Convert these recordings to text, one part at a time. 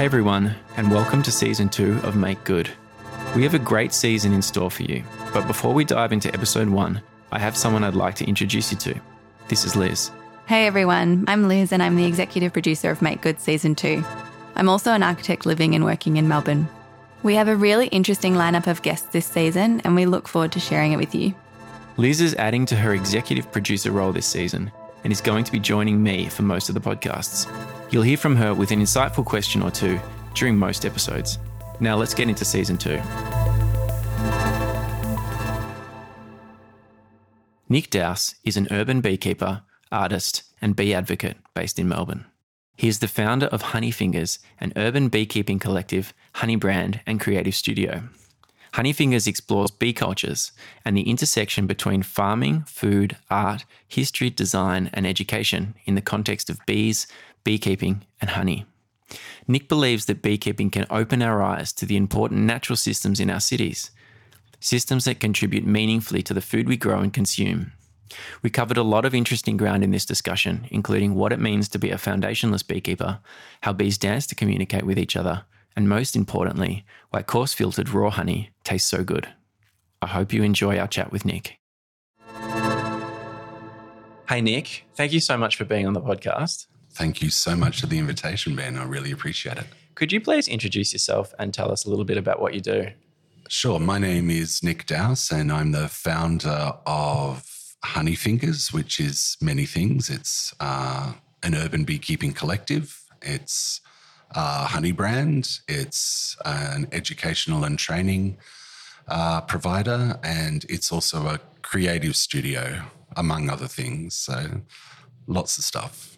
Hey everyone, and welcome to season two of Make Good. We have a great season in store for you, but before we dive into episode one, I have someone I'd like to introduce you to. This is Liz. Hey everyone, I'm Liz and I'm the executive producer of Make Good Season 2. I'm also an architect living and working in Melbourne. We have a really interesting lineup of guests this season and we look forward to sharing it with you. Liz is adding to her executive producer role this season and is going to be joining me for most of the podcasts. You'll hear from her with an insightful question or two during most episodes. Now let's get into season two. Nick Dowse is an urban beekeeper, artist, and bee advocate based in Melbourne. He is the founder of Honey Fingers, an urban beekeeping collective, honey brand, and creative studio. Honey Fingers explores bee cultures and the intersection between farming, food, art, history, design, and education in the context of bees, beekeeping, and honey. Nick believes that beekeeping can open our eyes to the important natural systems in our cities, systems that contribute meaningfully to the food we grow and consume. We covered a lot of interesting ground in this discussion, including what it means to be a foundationless beekeeper, how bees dance to communicate with each other, and most importantly, why coarse filtered raw honey tastes so good. I hope you enjoy our chat with Nick. Hey, Nick, thank you so much for being on the podcast. Thank you so much for the invitation, Ben. I really appreciate it. Could you please introduce yourself and tell us a little bit about what you do? Sure. My name is Nick Dowse, and I'm the founder of Honeyfingers, which is many things. It's uh, an urban beekeeping collective. It's a honey brand. It's an educational and training uh, provider, and it's also a creative studio, among other things. So, lots of stuff.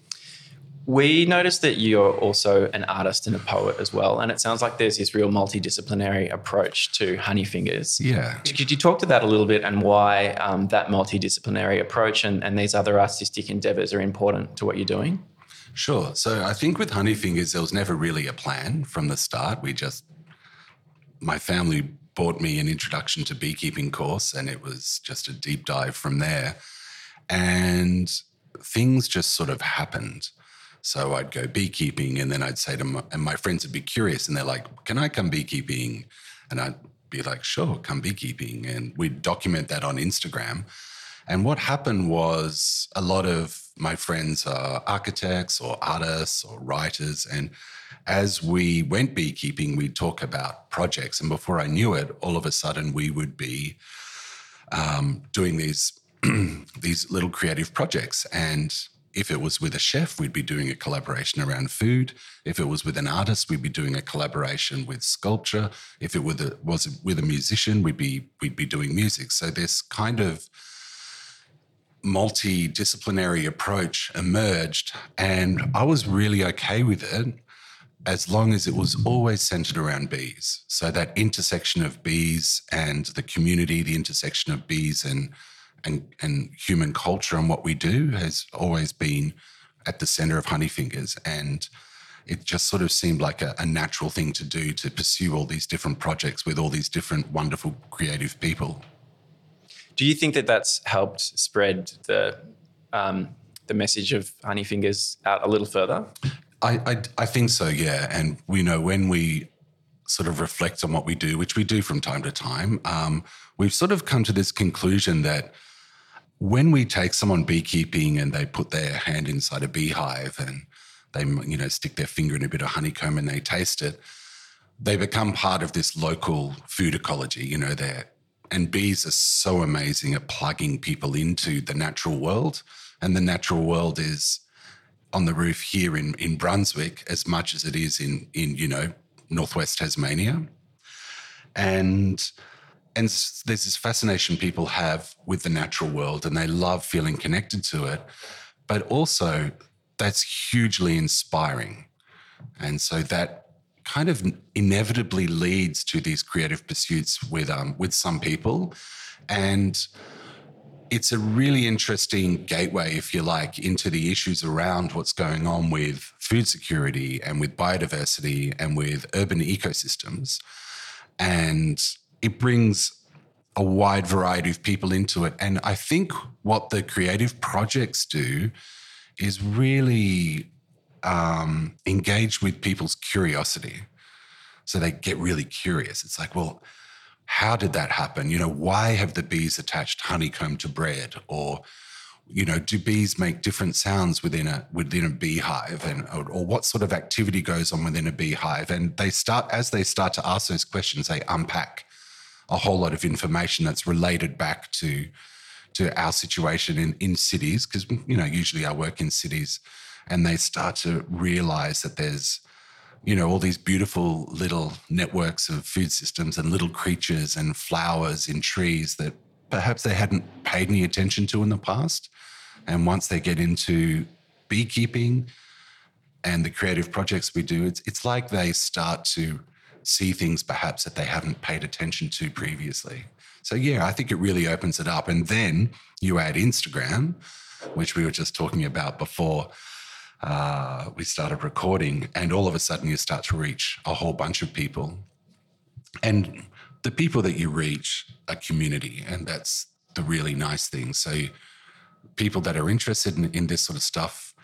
We noticed that you're also an artist and a poet as well. And it sounds like there's this real multidisciplinary approach to Honeyfingers. Yeah. Could you talk to that a little bit and why um, that multidisciplinary approach and, and these other artistic endeavors are important to what you're doing? Sure. So I think with Honeyfingers, there was never really a plan from the start. We just, my family bought me an introduction to beekeeping course, and it was just a deep dive from there. And things just sort of happened. So I'd go beekeeping, and then I'd say to my, and my friends would be curious, and they're like, "Can I come beekeeping?" And I'd be like, "Sure, come beekeeping," and we'd document that on Instagram. And what happened was a lot of my friends are architects or artists or writers, and as we went beekeeping, we'd talk about projects, and before I knew it, all of a sudden we would be um, doing these these little creative projects and if it was with a chef, we'd be doing a collaboration around food. If it was with an artist, we'd be doing a collaboration with sculpture. If it was with a musician, we'd be we'd be doing music. So this kind of multidisciplinary approach emerged, and I was really okay with it as long as it was always centered around bees. So that intersection of bees and the community, the intersection of bees and and, and human culture and what we do has always been at the center of Honeyfingers. And it just sort of seemed like a, a, natural thing to do to pursue all these different projects with all these different wonderful creative people. Do you think that that's helped spread the um, the message of Honeyfingers out a little further? I, I, I think so, yeah. And we know when we sort of reflect on what we do, which we do from time to time, um, we've sort of come to this conclusion that when we take someone beekeeping and they put their hand inside a beehive and they you know stick their finger in a bit of honeycomb and they taste it they become part of this local food ecology you know they and bees are so amazing at plugging people into the natural world. And the natural world is on the roof here in in Brunswick as much as it is in in you know northwest Tasmania. And and there's this fascination people have with the natural world and they love feeling connected to it. But also that's hugely inspiring. And so that kind of inevitably leads to these creative pursuits with um, with some people. And it's a really interesting gateway, if you like, into the issues around what's going on with food security and with biodiversity and with urban ecosystems. And it brings a wide variety of people into it. And I think what the creative projects do is really um, engage with people's curiosity. So they get really curious. It's like, well, how did that happen? You know, why have the bees attached honeycomb to bread? Or, you know, do bees make different sounds within a within a beehive, and or, or what sort of activity goes on within a beehive? And they start as they start to ask those questions, they unpack a whole lot of information that's related back to to our situation in in cities because you know usually I work in cities, and they start to realize that there's you know all these beautiful little networks of food systems and little creatures and flowers in trees that perhaps they hadn't paid any attention to in the past. And once they get into beekeeping and the creative projects we do, it's, it's like they start to see things perhaps that they haven't paid attention to previously. So, yeah, I think it really opens it up. And then you add Instagram, which we were just talking about before uh, we started recording, and all of a sudden you start to reach a whole bunch of people. And the people that you reach are community, and that's the really nice thing. So, people that are interested in, in this sort of stuff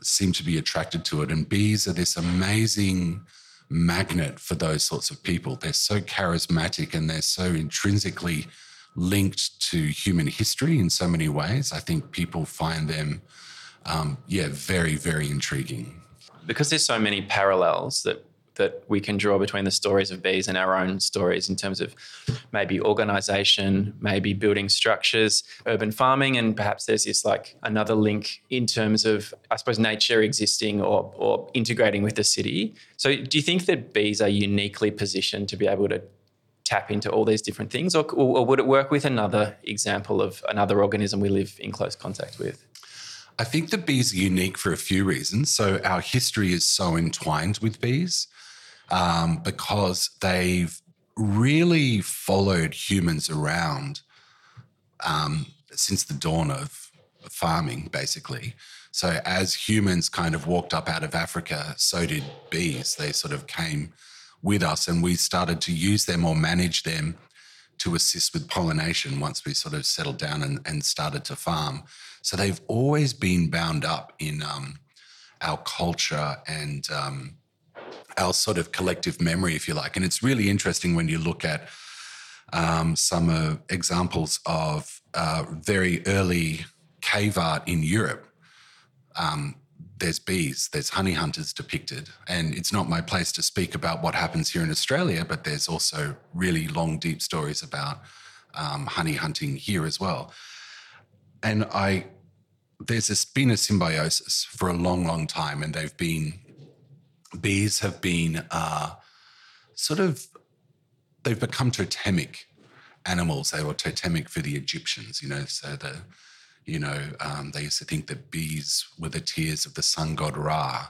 seem to be attracted to it. And bees are this amazing magnet for those sorts of people. They're so charismatic and they're so intrinsically linked to human history in so many ways. I think people find them, um, yeah, very, very intriguing. Because there's so many parallels that that we can draw between the stories of bees and our own stories in terms of maybe organization, maybe building structures, urban farming, and perhaps there's this like another link in terms of, I suppose, nature existing or, or integrating with the city. So, do you think that bees are uniquely positioned to be able to tap into all these different things, or, or would it work with another example of another organism we live in close contact with? I think the bees are unique for a few reasons. So, our history is so entwined with bees um, because they've really followed humans around um, since the dawn of farming, basically. So, as humans kind of walked up out of Africa, so did bees. They sort of came with us, and we started to use them or manage them to assist with pollination once we sort of settled down and, and started to farm. So, they've always been bound up in um, our culture and um, our sort of collective memory, if you like. And it's really interesting when you look at um, some uh, examples of uh, very early cave art in Europe. Um, there's bees, there's honey hunters depicted. And it's not my place to speak about what happens here in Australia, but there's also really long, deep stories about um, honey hunting here as well. And I, there's been a symbiosis for a long, long time, and they've been bees have been uh, sort of they've become totemic animals. They were totemic for the Egyptians, you know. So the you know um, they used to think that bees were the tears of the sun god Ra.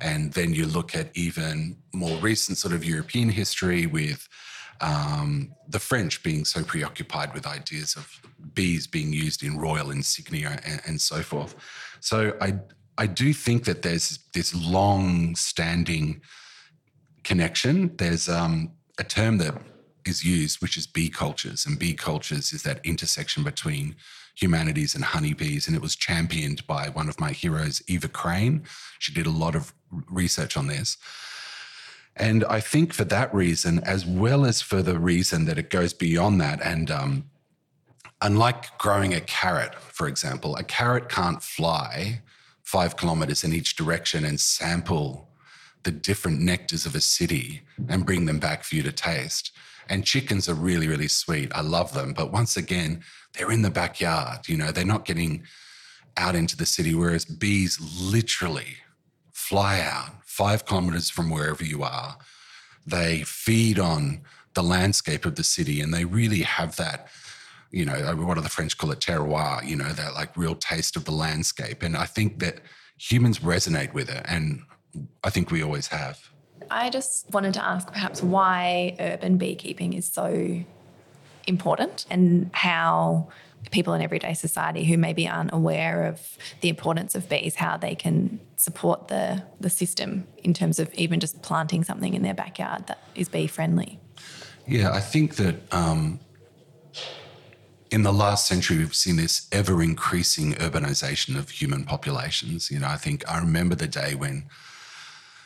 And then you look at even more recent sort of European history with um, the French being so preoccupied with ideas of bees being used in royal insignia and, and so forth. So I, I do think that there's this long standing connection. There's um, a term that is used, which is bee cultures. And bee cultures is that intersection between humanities and honeybees. And it was championed by one of my heroes, Eva Crane. She did a lot of research on this. And I think for that reason, as well as for the reason that it goes beyond that, and um, unlike growing a carrot, for example, a carrot can't fly five kilometers in each direction and sample the different nectars of a city and bring them back for you to taste. And chickens are really, really sweet. I love them. But once again, they're in the backyard. You know, they're not getting out into the city, whereas bees literally fly out five kilometers from wherever you are. They feed on the landscape of the city and they really have that you know, what do the French call it, terroir, you know, that like real taste of the landscape. And I think that humans resonate with it. And I think we always have. I just wanted to ask perhaps why urban beekeeping is so important and how people in everyday society who maybe aren't aware of the importance of bees, how they can support the, the system in terms of even just planting something in their backyard that is bee friendly. Yeah, I think that um, in the last century, we've seen this ever increasing urbanization of human populations. You know, I think I remember the day when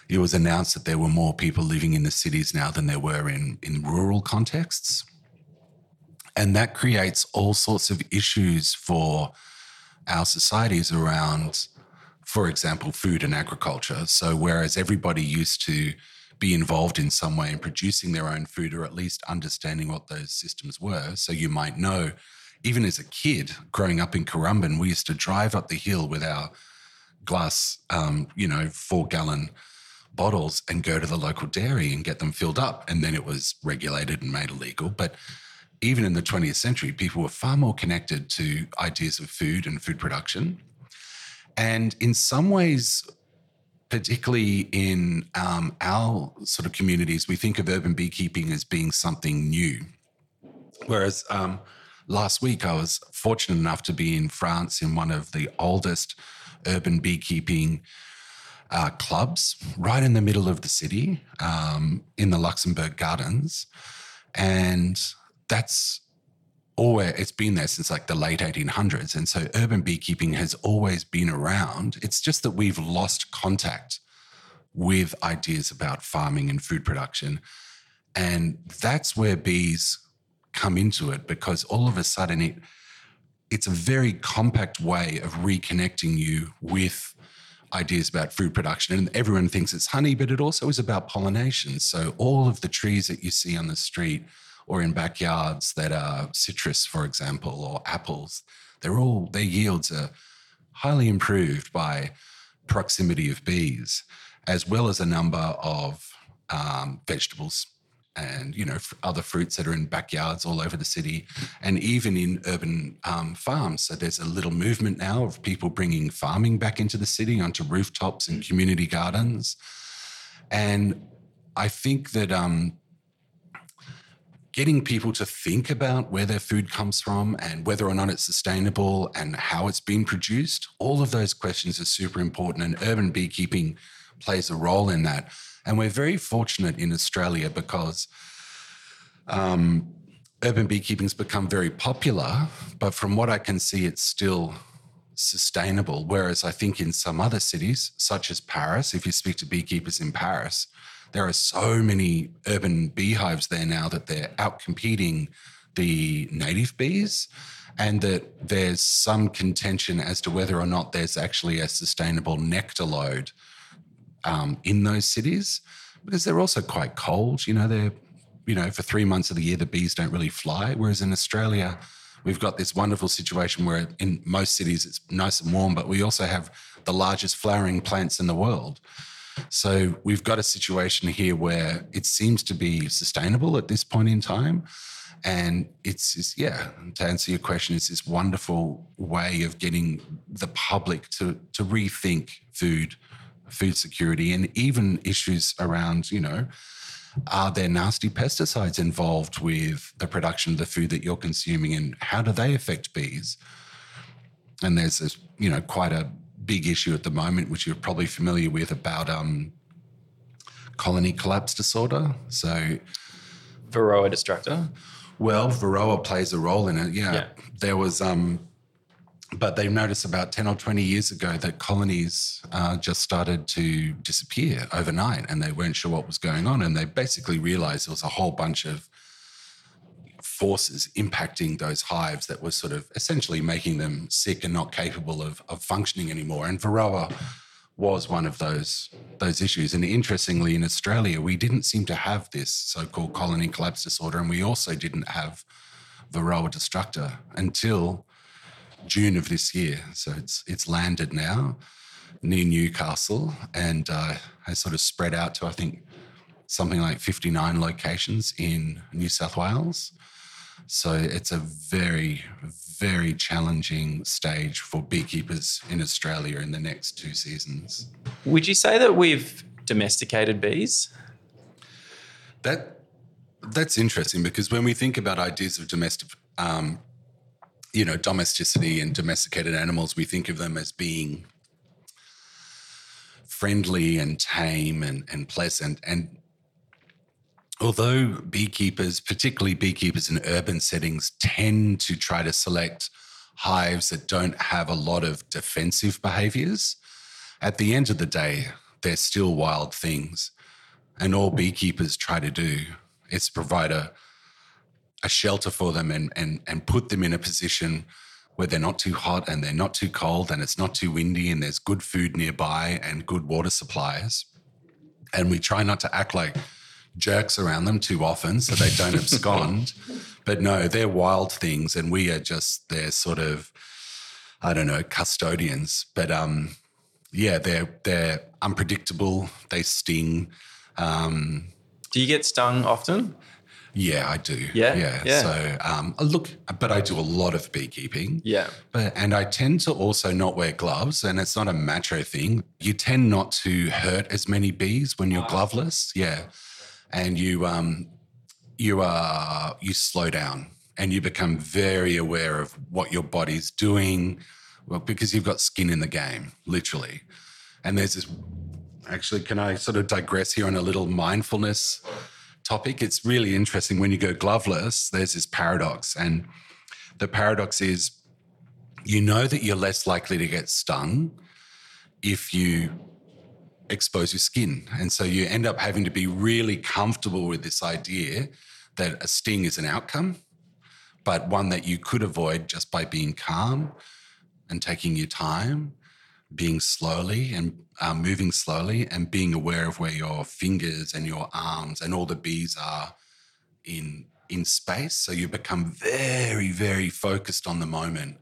it was announced that there were more people living in the cities now than there were in, in rural contexts. And that creates all sorts of issues for our societies around, for example, food and agriculture. So, whereas everybody used to be involved in some way in producing their own food or at least understanding what those systems were. So you might know, even as a kid growing up in Currumbin, we used to drive up the hill with our glass, um, you know, four gallon bottles and go to the local dairy and get them filled up. And then it was regulated and made illegal. But even in the 20th century, people were far more connected to ideas of food and food production. And in some ways, particularly in um, our sort of communities, we think of urban beekeeping as being something new. Whereas um, last week, I was fortunate enough to be in France in one of the oldest urban beekeeping uh, clubs, right in the middle of the city, um, in the Luxembourg Gardens, and that's always it's been there since like the late 1800s and so urban beekeeping has always been around. It's just that we've lost contact with ideas about farming and food production. And that's where bees come into it because all of a sudden it it's a very compact way of reconnecting you with ideas about food production. And everyone thinks it's honey but it also is about pollination. So all of the trees that you see on the street or in backyards that are citrus, for example, or apples, they're all their yields are highly improved by proximity of bees, as well as a number of um, vegetables and you know other fruits that are in backyards all over the city and even in urban um, farms so there's a little movement now of people bringing farming back into the city onto rooftops and community gardens and i think that um, getting people to think about where their food comes from and whether or not it's sustainable and how it's been produced, all of those questions are super important. And urban beekeeping plays a role in that. And we're very fortunate in Australia because um, urban beekeeping has become very popular, but from what I can see, it's still sustainable. Whereas I think in some other cities, such as Paris, if you speak to beekeepers in Paris, there are so many urban beehives there now that they're outcompeting the native bees and that there's some contention as to whether or not there's actually a sustainable nectar load um, in those cities because they're also quite cold. You know, they're, you know, for three months of the year, the bees don't really fly. Whereas in Australia, we've got this wonderful situation where in most cities it's nice and warm, but we also have the largest flowering plants in the world. So we've got a situation here where it seems to be sustainable at this point in time. And it's, it's, yeah, to answer your question, it's this wonderful way of getting the public to to rethink food, food security, and even issues around, you know, are there nasty pesticides involved with the production of the food that you're consuming, and how do they affect bees? And there's this, you know, quite a big issue at the moment, which you're probably familiar with, about um, colony collapse disorder. So, Varroa destructor. Well, Varroa plays a role in it. Yeah, yeah. there was, um, but they noticed about ten or twenty years ago that colonies uh, just started to disappear overnight, and they weren't sure what was going on, and they basically realized there was a whole bunch of forces impacting those hives that was sort of essentially making them sick and not capable of, of functioning anymore. And Varroa was one of those those issues. And interestingly, in Australia, we didn't seem to have this so-called colony collapse disorder, and we also didn't have Varroa destructor until June of this year. So it's it's landed now near Newcastle and uh, has sort of spread out to I think something like 59 locations in New South Wales. So it's a very, very challenging stage for beekeepers in Australia in the next two seasons. Would you say that we've domesticated bees? That that's interesting because when we think about ideas of domestic, um, you know, domesticity and domesticated animals, we think of them as being friendly and tame and, and pleasant. And although beekeepers, particularly beekeepers in urban settings, tend to try to select hives that don't have a lot of defensive behaviors, at the end of the day, they're still wild things. And all beekeepers try to do is provide a, a shelter for them and, and, and put them in a position where they're not too hot and they're not too cold and it's not too windy and there's good food nearby and good water supplies. And we try not to act like jerks around them too often so they don't abscond. But no, they're wild things and we are just their sort of, I don't know, custodians. But um, yeah, they're they're unpredictable. They sting. Um, do you get stung often? Yeah, I do. Yeah, yeah. yeah. So, um, look, but I do a lot of beekeeping. Yeah. But and I tend to also not wear gloves, and it's not a macho thing. You tend not to hurt as many bees when you're gloveless. Yeah, and you um, you are you slow down and you become very aware of what your body's doing, well, because you've got skin in the game, literally. And there's this. Actually, can I sort of digress here on a little mindfulness? Topic. It's really interesting when you go gloveless, there's this paradox. And the paradox is you know that you're less likely to get stung if you expose your skin. And so you end up having to be really comfortable with this idea that a sting is an outcome, but one that you could avoid just by being calm and taking your time being slowly and uh, moving slowly and being aware of where your fingers and your arms and all the bees are in in space. So you become very very focused on the moment.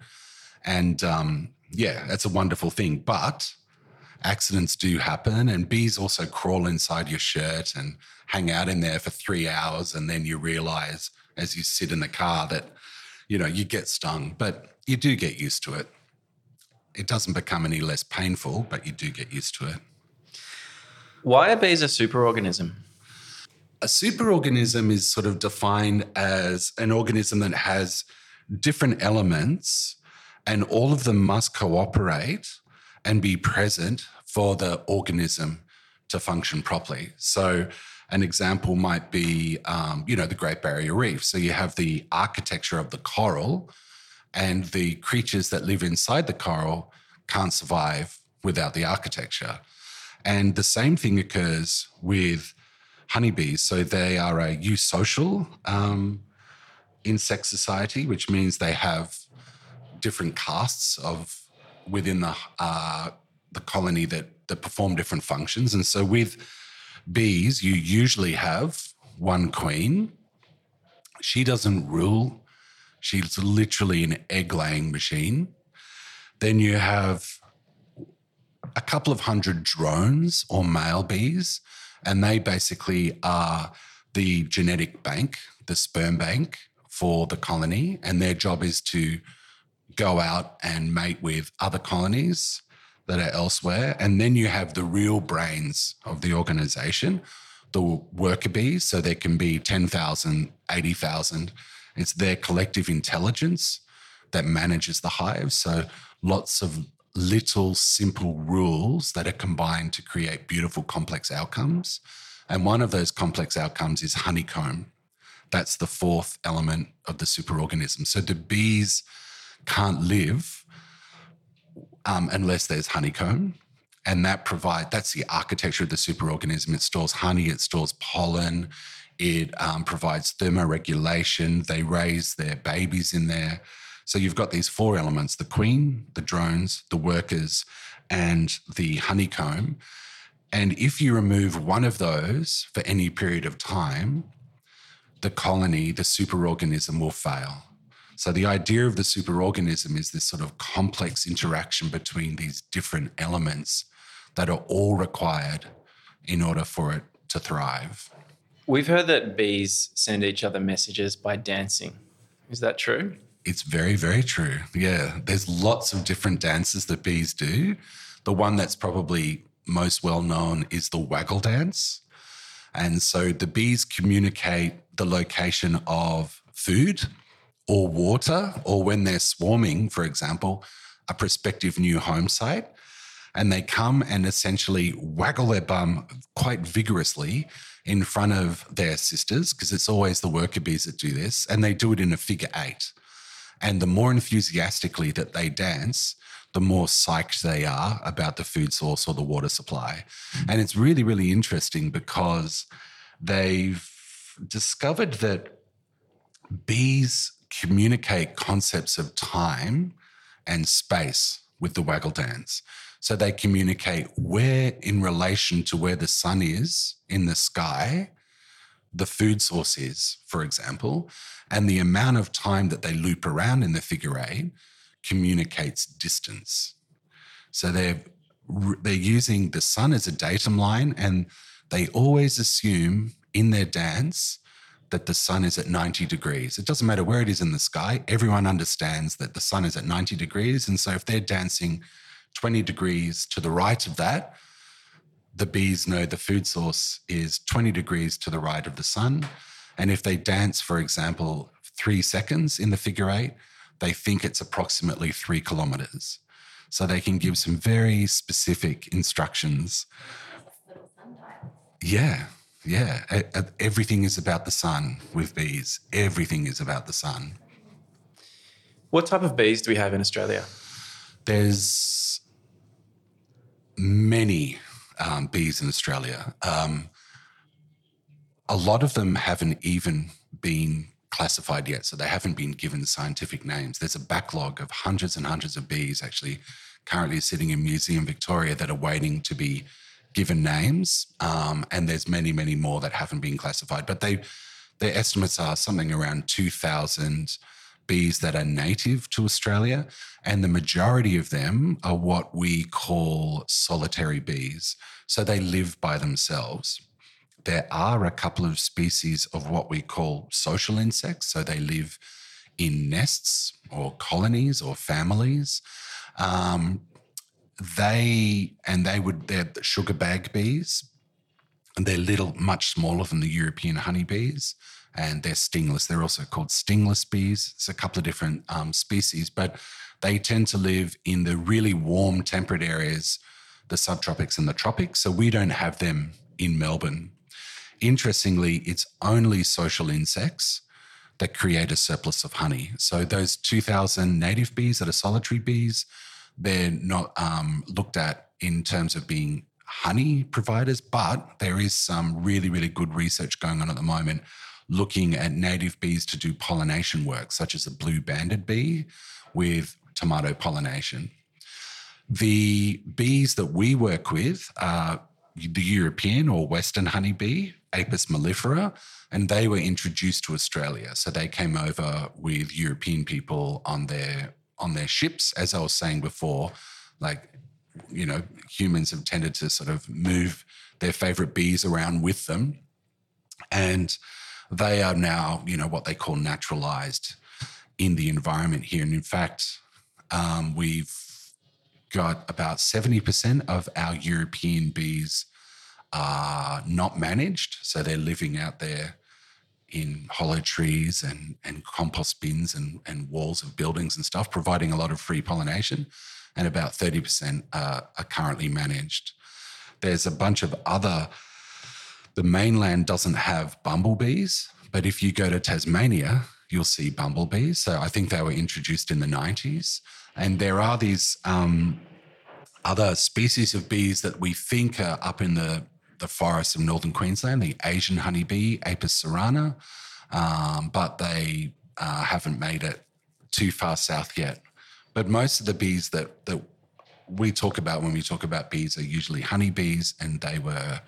And um, yeah that's a wonderful thing. But accidents do happen and bees also crawl inside your shirt and hang out in there for three hours. And then you realize as you sit in the car that you know you get stung but you do get used to it it doesn't become any less painful, but you do get used to it. Why are bees a superorganism? A superorganism is sort of defined as an organism that has different elements, and all of them must cooperate and be present for the organism to function properly. So, an example might be, um, you know, the Great Barrier Reef. So, you have the architecture of the coral, and the creatures that live inside the coral can't survive without the architecture. And the same thing occurs with honeybees. So they are a eusocial um, insect society, which means they have different castes of within the uh, the colony that that perform different functions. And so with bees, you usually have one queen. She doesn't rule She's literally an egg laying machine. Then you have a couple of hundred drones or male bees, and they basically are the genetic bank, the sperm bank for the colony. And their job is to go out and mate with other colonies that are elsewhere. And then you have the real brains of the organization, the worker bees. So there can be 10,000, 80,000 it's their collective intelligence that manages the hive. So lots of little simple rules that are combined to create beautiful complex outcomes. And one of those complex outcomes is honeycomb. That's the fourth element of the superorganism. So the bees can't live um, unless there's honeycomb. And that provide that's the architecture of the superorganism. It stores honey, it stores pollen, it um, provides thermoregulation. They raise their babies in there. So you've got these four elements the queen, the drones, the workers, and the honeycomb. And if you remove one of those for any period of time, the colony, the superorganism will fail. So the idea of the superorganism is this sort of complex interaction between these different elements that are all required in order for it to thrive. We've heard that bees send each other messages by dancing. Is that true? It's very, very true. Yeah. There's lots of different dances that bees do. The one that's probably most well known is the waggle dance. And so the bees communicate the location of food or water, or when they're swarming, for example, a prospective new home site. And they come and essentially waggle their bum quite vigorously in front of their sisters, because it's always the worker bees that do this, and they do it in a figure eight. And the more enthusiastically that they dance, the more psyched they are about the food source or the water supply. Mm-hmm. And it's really, really interesting because they've discovered that bees communicate concepts of time and space with the waggle dance. So they communicate where, in relation to where the sun is in the sky, the food source is, for example, and the amount of time that they loop around in the figure eight communicates distance. So they're they're using the sun as a datum line, and they always assume in their dance that the sun is at 90 degrees. It doesn't matter where it is in the sky, everyone understands that the sun is at 90 degrees. And so if they're dancing 20 degrees to the right of that, the bees know the food source is 20 degrees to the right of the sun. And if they dance, for example, three seconds in the figure eight, they think it's approximately three kilometers. So they can give some very specific instructions. Yeah, yeah. Everything is about the sun with bees. Everything is about the sun. What type of bees do we have in Australia? There's many um, bees in Australia. Um, a lot of them haven't even been classified yet, so they haven't been given scientific names. There's a backlog of hundreds and hundreds of bees actually currently sitting in Museum Victoria that are waiting to be given names, um, and there's many, many more that haven't been classified. But they, their estimates are something around 2,000 bees that are native to Australia, and the majority of them are what we call solitary bees. So they live by themselves. There are a couple of species of what we call social insects. So they live in nests or colonies or families. Um, they and they would they're sugar bag bees, and they're little, much smaller than the European honeybees, and they're stingless. They're also called stingless bees. It's a couple of different um, species, but they tend to live in the really warm, temperate areas, the subtropics and the tropics. So we don't have them in Melbourne. Interestingly, it's only social insects that create a surplus of honey. So those 2,000 native bees that are solitary bees, they're not um, looked at in terms of being honey providers, but there is some really, really good research going on at the moment looking at native bees to do pollination work, such as a blue banded bee with tomato pollination. The bees that we work with are the European or Western honeybee, Apis mellifera, and they were introduced to Australia. So they came over with European people on their on their ships, as I was saying before, like you know, humans have tended to sort of move their favorite bees around with them. And they are now, you know, what they call naturalized in the environment here. And in fact, um, we've got about 70% of our European bees are not managed. So they're living out there in hollow trees and, and compost bins and, and walls of buildings and stuff, providing a lot of free pollination. And about 30% are, are currently managed. There's a bunch of other, the mainland doesn't have bumblebees, but if you go to Tasmania, you'll see bumblebees. So I think they were introduced in the 90s. And there are these um, other species of bees that we think are up in the, the forests of northern Queensland, the Asian honeybee, Apis cerana, um, but they uh, haven't made it too far south yet. But most of the bees that, that we talk about when we talk about bees are usually honeybees, and they were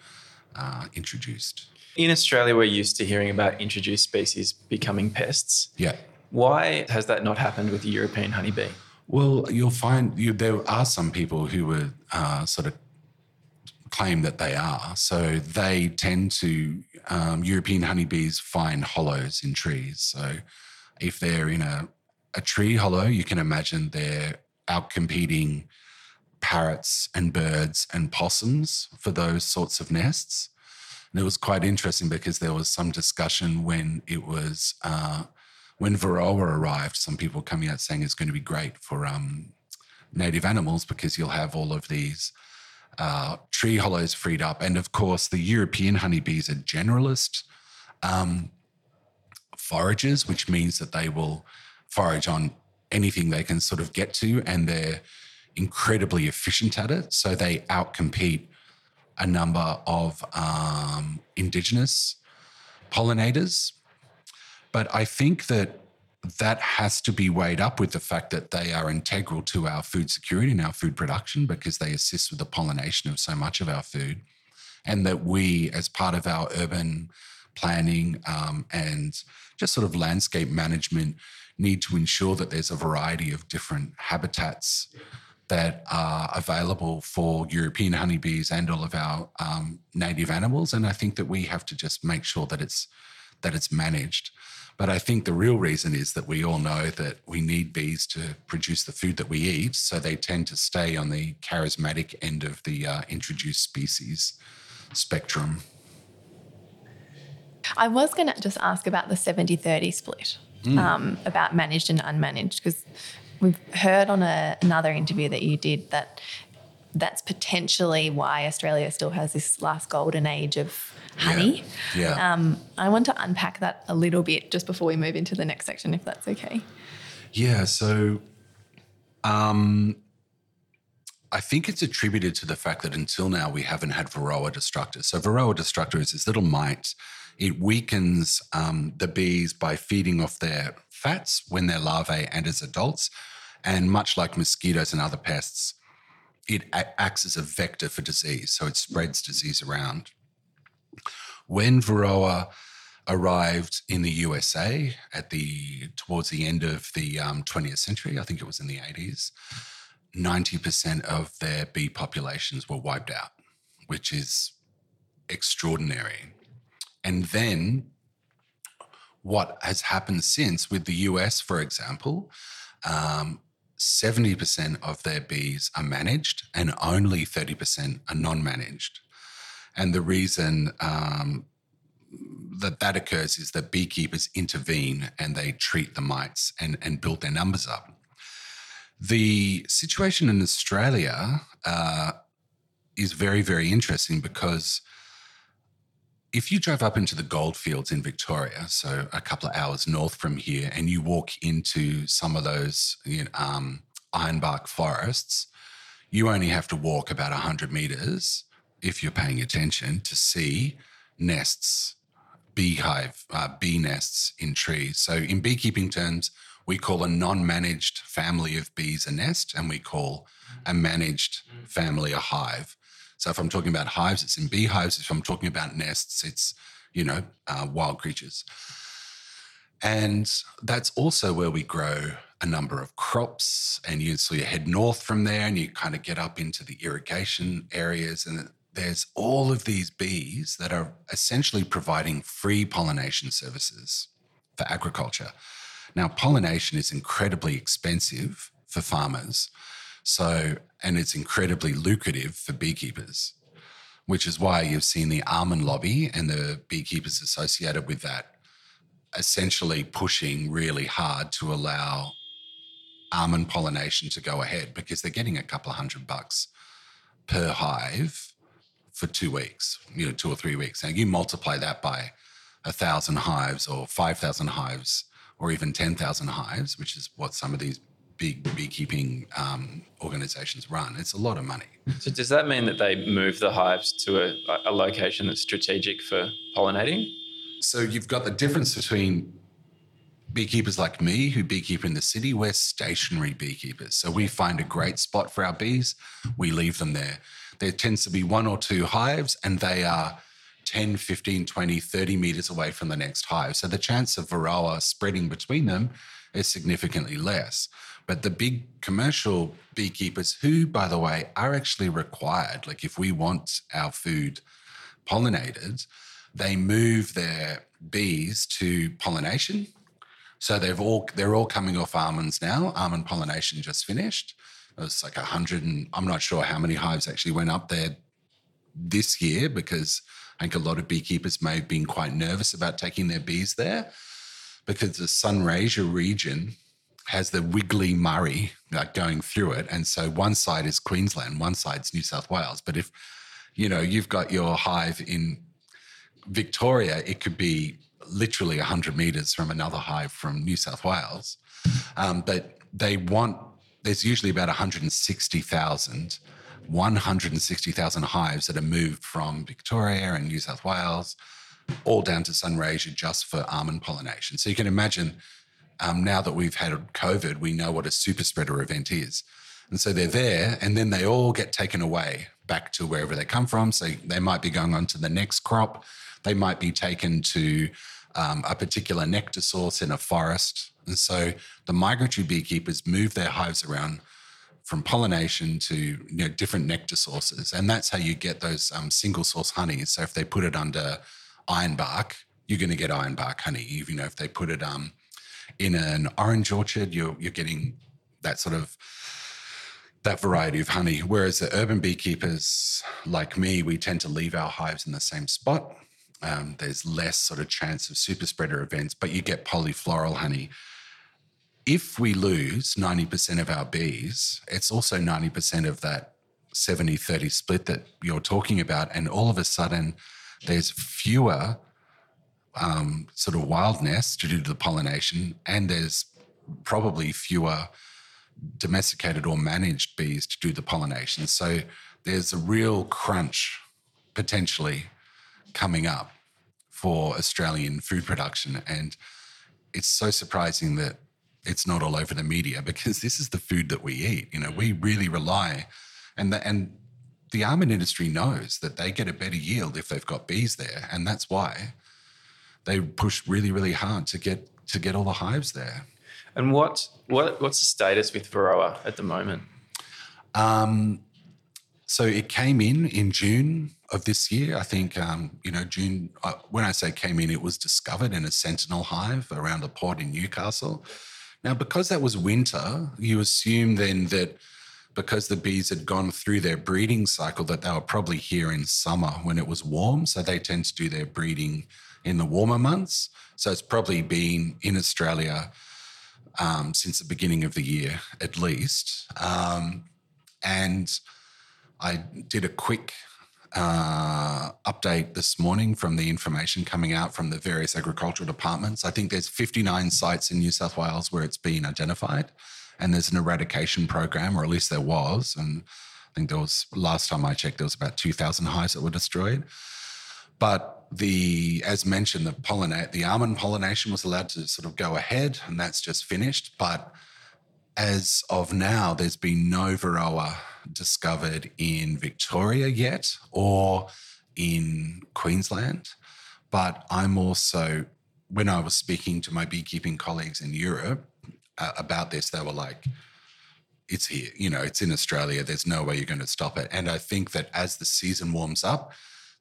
uh, introduced. In Australia, we're used to hearing about introduced species becoming pests. Yeah. Why has that not happened with the European honeybee? Well, you'll find you, there are some people who would uh, sort of claim that they are. So they tend to, um, European honeybees find hollows in trees. So if they're in a, a tree hollow, you can imagine they're out competing parrots and birds and possums for those sorts of nests. And it was quite interesting because there was some discussion when it was uh, when Varroa arrived. Some people coming out saying it's going to be great for um, native animals because you'll have all of these uh, tree hollows freed up. And of course, the European honeybees are generalist um, foragers, which means that they will forage on anything they can sort of get to, and they're incredibly efficient at it. So they outcompete a number of um, indigenous pollinators. But I think that that has to be weighed up with the fact that they are integral to our food security and our food production because they assist with the pollination of so much of our food. And that we, as part of our urban planning um, and just sort of landscape management, need to ensure that there's a variety of different habitats that are available for European honeybees and all of our um, native animals. And I think that we have to just make sure that it's that it's managed. But I think the real reason is that we all know that we need bees to produce the food that we eat. So they tend to stay on the charismatic end of the uh, introduced species spectrum. I was going to just ask about the 70 30 split, mm. um, about managed and unmanaged, because we've heard on a, another interview that you did that that's potentially why Australia still has this last golden age of honey. Yeah. yeah. Um, I want to unpack that a little bit just before we move into the next section, if that's okay. Yeah. So, um, I think it's attributed to the fact that until now we haven't had Varroa destructor. So Varroa destructor is this little mite. It weakens um, the bees by feeding off their fats when they're larvae and as adults. And much like mosquitoes and other pests, it acts as a vector for disease. So it spreads disease around. When Varroa arrived in the USA at the towards the end of the um, 20th century, I think it was in the 80s, 90% of their bee populations were wiped out, which is extraordinary. And then what has happened since with the US, for example, um, 70% of their bees are managed and only 30% are non managed. And the reason um, that that occurs is that beekeepers intervene and they treat the mites and, and build their numbers up. The situation in Australia uh, is very, very interesting because if you drive up into the goldfields in Victoria, so a couple of hours north from here, and you walk into some of those you know, um, ironbark forests, you only have to walk about 100 meters if you're paying attention, to see nests, beehive, uh, bee nests in trees. So, in beekeeping terms, we call a non managed family of bees a nest, and we call a managed family a hive. So, if I'm talking about hives, it's in beehives. If I'm talking about nests, it's, you know, uh, wild creatures. And that's also where we grow a number of crops. And you so you head north from there and you kind of get up into the irrigation areas. And there's all of these bees that are essentially providing free pollination services for agriculture. Now, pollination is incredibly expensive for farmers. So, and it's incredibly lucrative for beekeepers, which is why you've seen the almond lobby and the beekeepers associated with that essentially pushing really hard to allow almond pollination to go ahead because they're getting a couple of hundred bucks per hive for two weeks, you know, two or three weeks. Now you multiply that by a thousand hives or 5,000 hives or even 10,000 hives, which is what some of these big beekeeping um, organizations run. It's a lot of money. So does that mean that they move the hives to a, a location that's strategic for pollinating? So you've got the difference between beekeepers like me who beekeep in the city, we're stationary beekeepers. So we find a great spot for our bees, we leave them there there tends to be one or two hives and they are 10, 15, 20, 30 meters away from the next hive. So the chance of varroa spreading between them is significantly less. But the big commercial beekeepers, who, by the way, are actually required, like if we want our food pollinated, they move their bees to pollination. So they've all they're all coming off almonds now. Almond pollination just finished. It was like a hundred and I'm not sure how many hives actually went up there this year because I think a lot of beekeepers may have been quite nervous about taking their bees there because the Sunraysia region has the wiggly Murray like going through it. And so one side is Queensland, one side's New South Wales. But if, you know, you've got your hive in Victoria, it could be literally 100 meters from another hive from New South Wales. Um, but they want, there's usually about 160,000, 160,000 hives that are moved from Victoria and New South Wales all down to Sunraysia just for almond pollination. So you can imagine um, now that we've had COVID, we know what a super spreader event is. And so they're there, and then they all get taken away back to wherever they come from. So they might be going on to the next crop. They might be taken to um, a particular nectar source in a forest. And so the migratory beekeepers move their hives around from pollination to you know, different nectar sources. And that's how you get those um, single source honeys. So if they put it under ironbark, you're going to get ironbark honey. You know, if they put it um, in an orange orchard, you're you're getting that sort of that variety of honey. Whereas the urban beekeepers, like me, we tend to leave our hives in the same spot. Um, there's less sort of chance of super spreader events, but you get polyfloral honey. If we lose 90% of our bees, it's also 90% of that 70 30 split that you're talking about. And all of a sudden, there's fewer um, sort of wild nests to do the pollination, and there's probably fewer domesticated or managed bees to do the pollination. So there's a real crunch potentially coming up for Australian food production. And it's so surprising that it's not all over the media because this is the food that we eat. You know, we really rely and the, and the almond industry knows that they get a better yield if they've got bees there. And that's why they push really, really hard to get to get all the hives there. And what what what's the status with Varroa at the moment? Um, so it came in in June of this year. I think um, you know June. Uh, when I say came in, it was discovered in a sentinel hive around a port in Newcastle. Now, because that was winter, you assume then that because the bees had gone through their breeding cycle, that they were probably here in summer when it was warm. So they tend to do their breeding in the warmer months. So it's probably been in Australia um, since the beginning of the year, at least. Um, and I did a quick uh, update this morning from the information coming out from the various agricultural departments. I think there's 59 sites in New South Wales where it's been identified, and there's an eradication program, or at least there was. And I think there was last time I checked, there was about 2,000 hives that were destroyed. But the, as mentioned, the pollinate, the almond pollination was allowed to sort of go ahead, and that's just finished. But as of now, there's been no Varroa discovered in Victoria yet or in Queensland. But I'm also, when I was speaking to my beekeeping colleagues in Europe uh, about this, they were like, it's here, you know, it's in Australia. There's no way you're going to stop it. And I think that as the season warms up,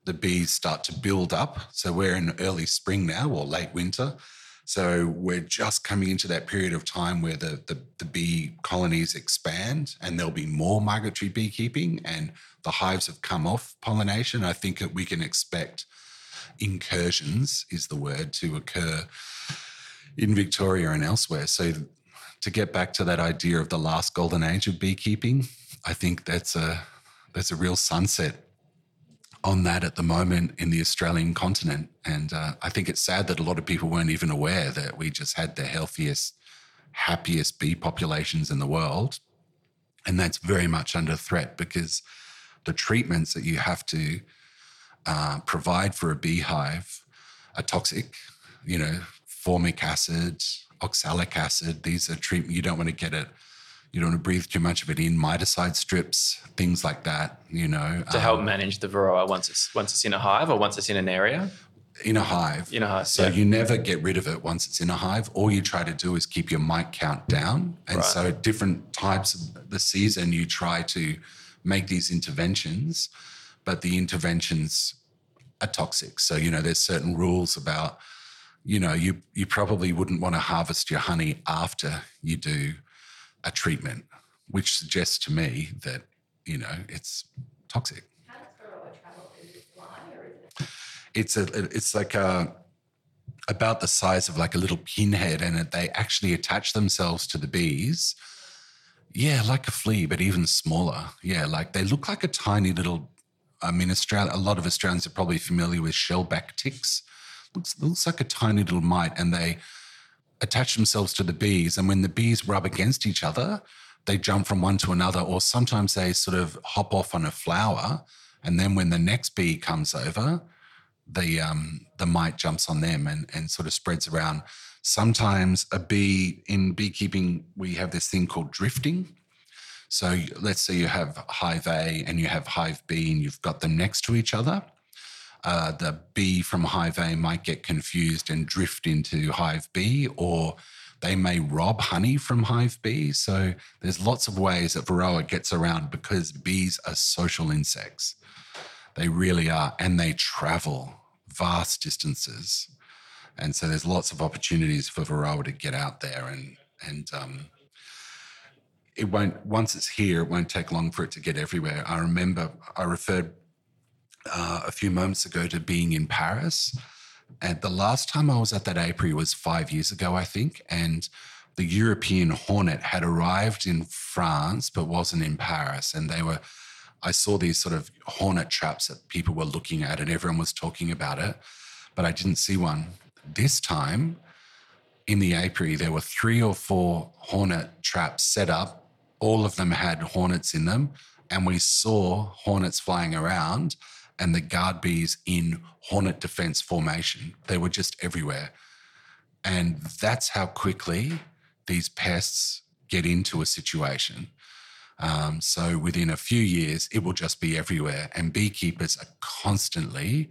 the bees start to build up. So we're in early spring now or late winter. So we're just coming into that period of time where the, the, the, bee colonies expand and there'll be more migratory beekeeping and the hives have come off pollination. I think that we can expect incursions is the word to occur in Victoria and elsewhere. So to get back to that idea of the last golden age of beekeeping, I think that's a that's a real sunset on that at the moment in the Australian continent. And uh, I think it's sad that a lot of people weren't even aware that we just had the healthiest, happiest bee populations in the world. And that's very much under threat because the treatments that you have to uh, provide for a beehive are toxic. You know, formic acid, oxalic acid, these are treatment you don't want to get it you don't want to breathe too much of it in, miticide strips, things like that, you know. To um, help manage the varroa once it's once it's in a hive or once it's in an area? In a hive. In a hive. So yeah. you never get rid of it once it's in a hive. All you try to do is keep your mite count down. And right. so different types of the season you try to make these interventions, but the interventions are toxic. So, you know, there's certain rules about, you know, you you probably wouldn't want to harvest your honey after you do a treatment, which suggests to me that, you know, it's toxic. How does Varroa travel? Is it fly or is it? It's a it's like a about the size of like a little pinhead, and they actually attach themselves to the bees. Yeah, like a flea, but even smaller. Yeah, like they look like a tiny little. I mean, Australia. A lot of Australians are probably familiar with shellback ticks. Looks looks like a tiny little mite, and they attach themselves to the bees. And when the bees rub against each other, they jump from one to another, or sometimes they sort of hop off on a flower. And then when the next bee comes over, the um, the mite jumps on them and and sort of spreads around. Sometimes a bee in beekeeping, we have this thing called drifting. So let's say you have hive A and you have hive B, and you've got them next to each other. Uh, the bee from hive A might get confused and drift into hive B, or they may rob honey from hive B. So there's lots of ways that Varroa gets around because bees are social insects. They really are. And they travel vast distances. And so there's lots of opportunities for Varroa to get out there and, and, um, it won't once it's here it won't take long for it to get everywhere i remember i referred uh, a few moments ago to being in paris. And the last time i was at that apiary was five years ago i think. And the european hornet had arrived in france but wasn't in paris. And they were I saw these sort of hornet traps that people were looking at and everyone was talking about it, but I didn't see one. This time in the apiary, there were three or four hornet traps set up. All of them had hornets in them, and we saw hornets flying around and the guard bees in hornet defense formation. They were just everywhere. And that's how quickly these pests get into a situation. Um, so within a few years, it will just be everywhere. And beekeepers are constantly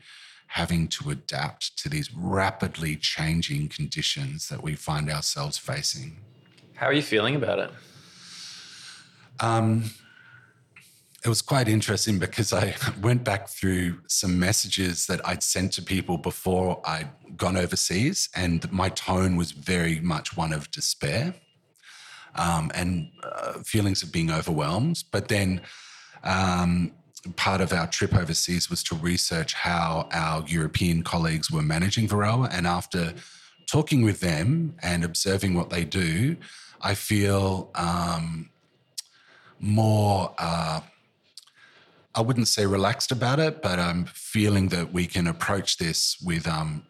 having to adapt to these rapidly changing conditions that we find ourselves facing. How are you feeling about it? Um, it was quite interesting because I went back through some messages that I'd sent to people before I'd gone overseas, and my tone was very much one of despair um, and uh, feelings of being overwhelmed. But then um, part of our trip overseas was to research how our European colleagues were managing Varroa. And after talking with them and observing what they do, I feel um, more. Uh, I wouldn't say relaxed about it, but I'm feeling that we can approach this with um,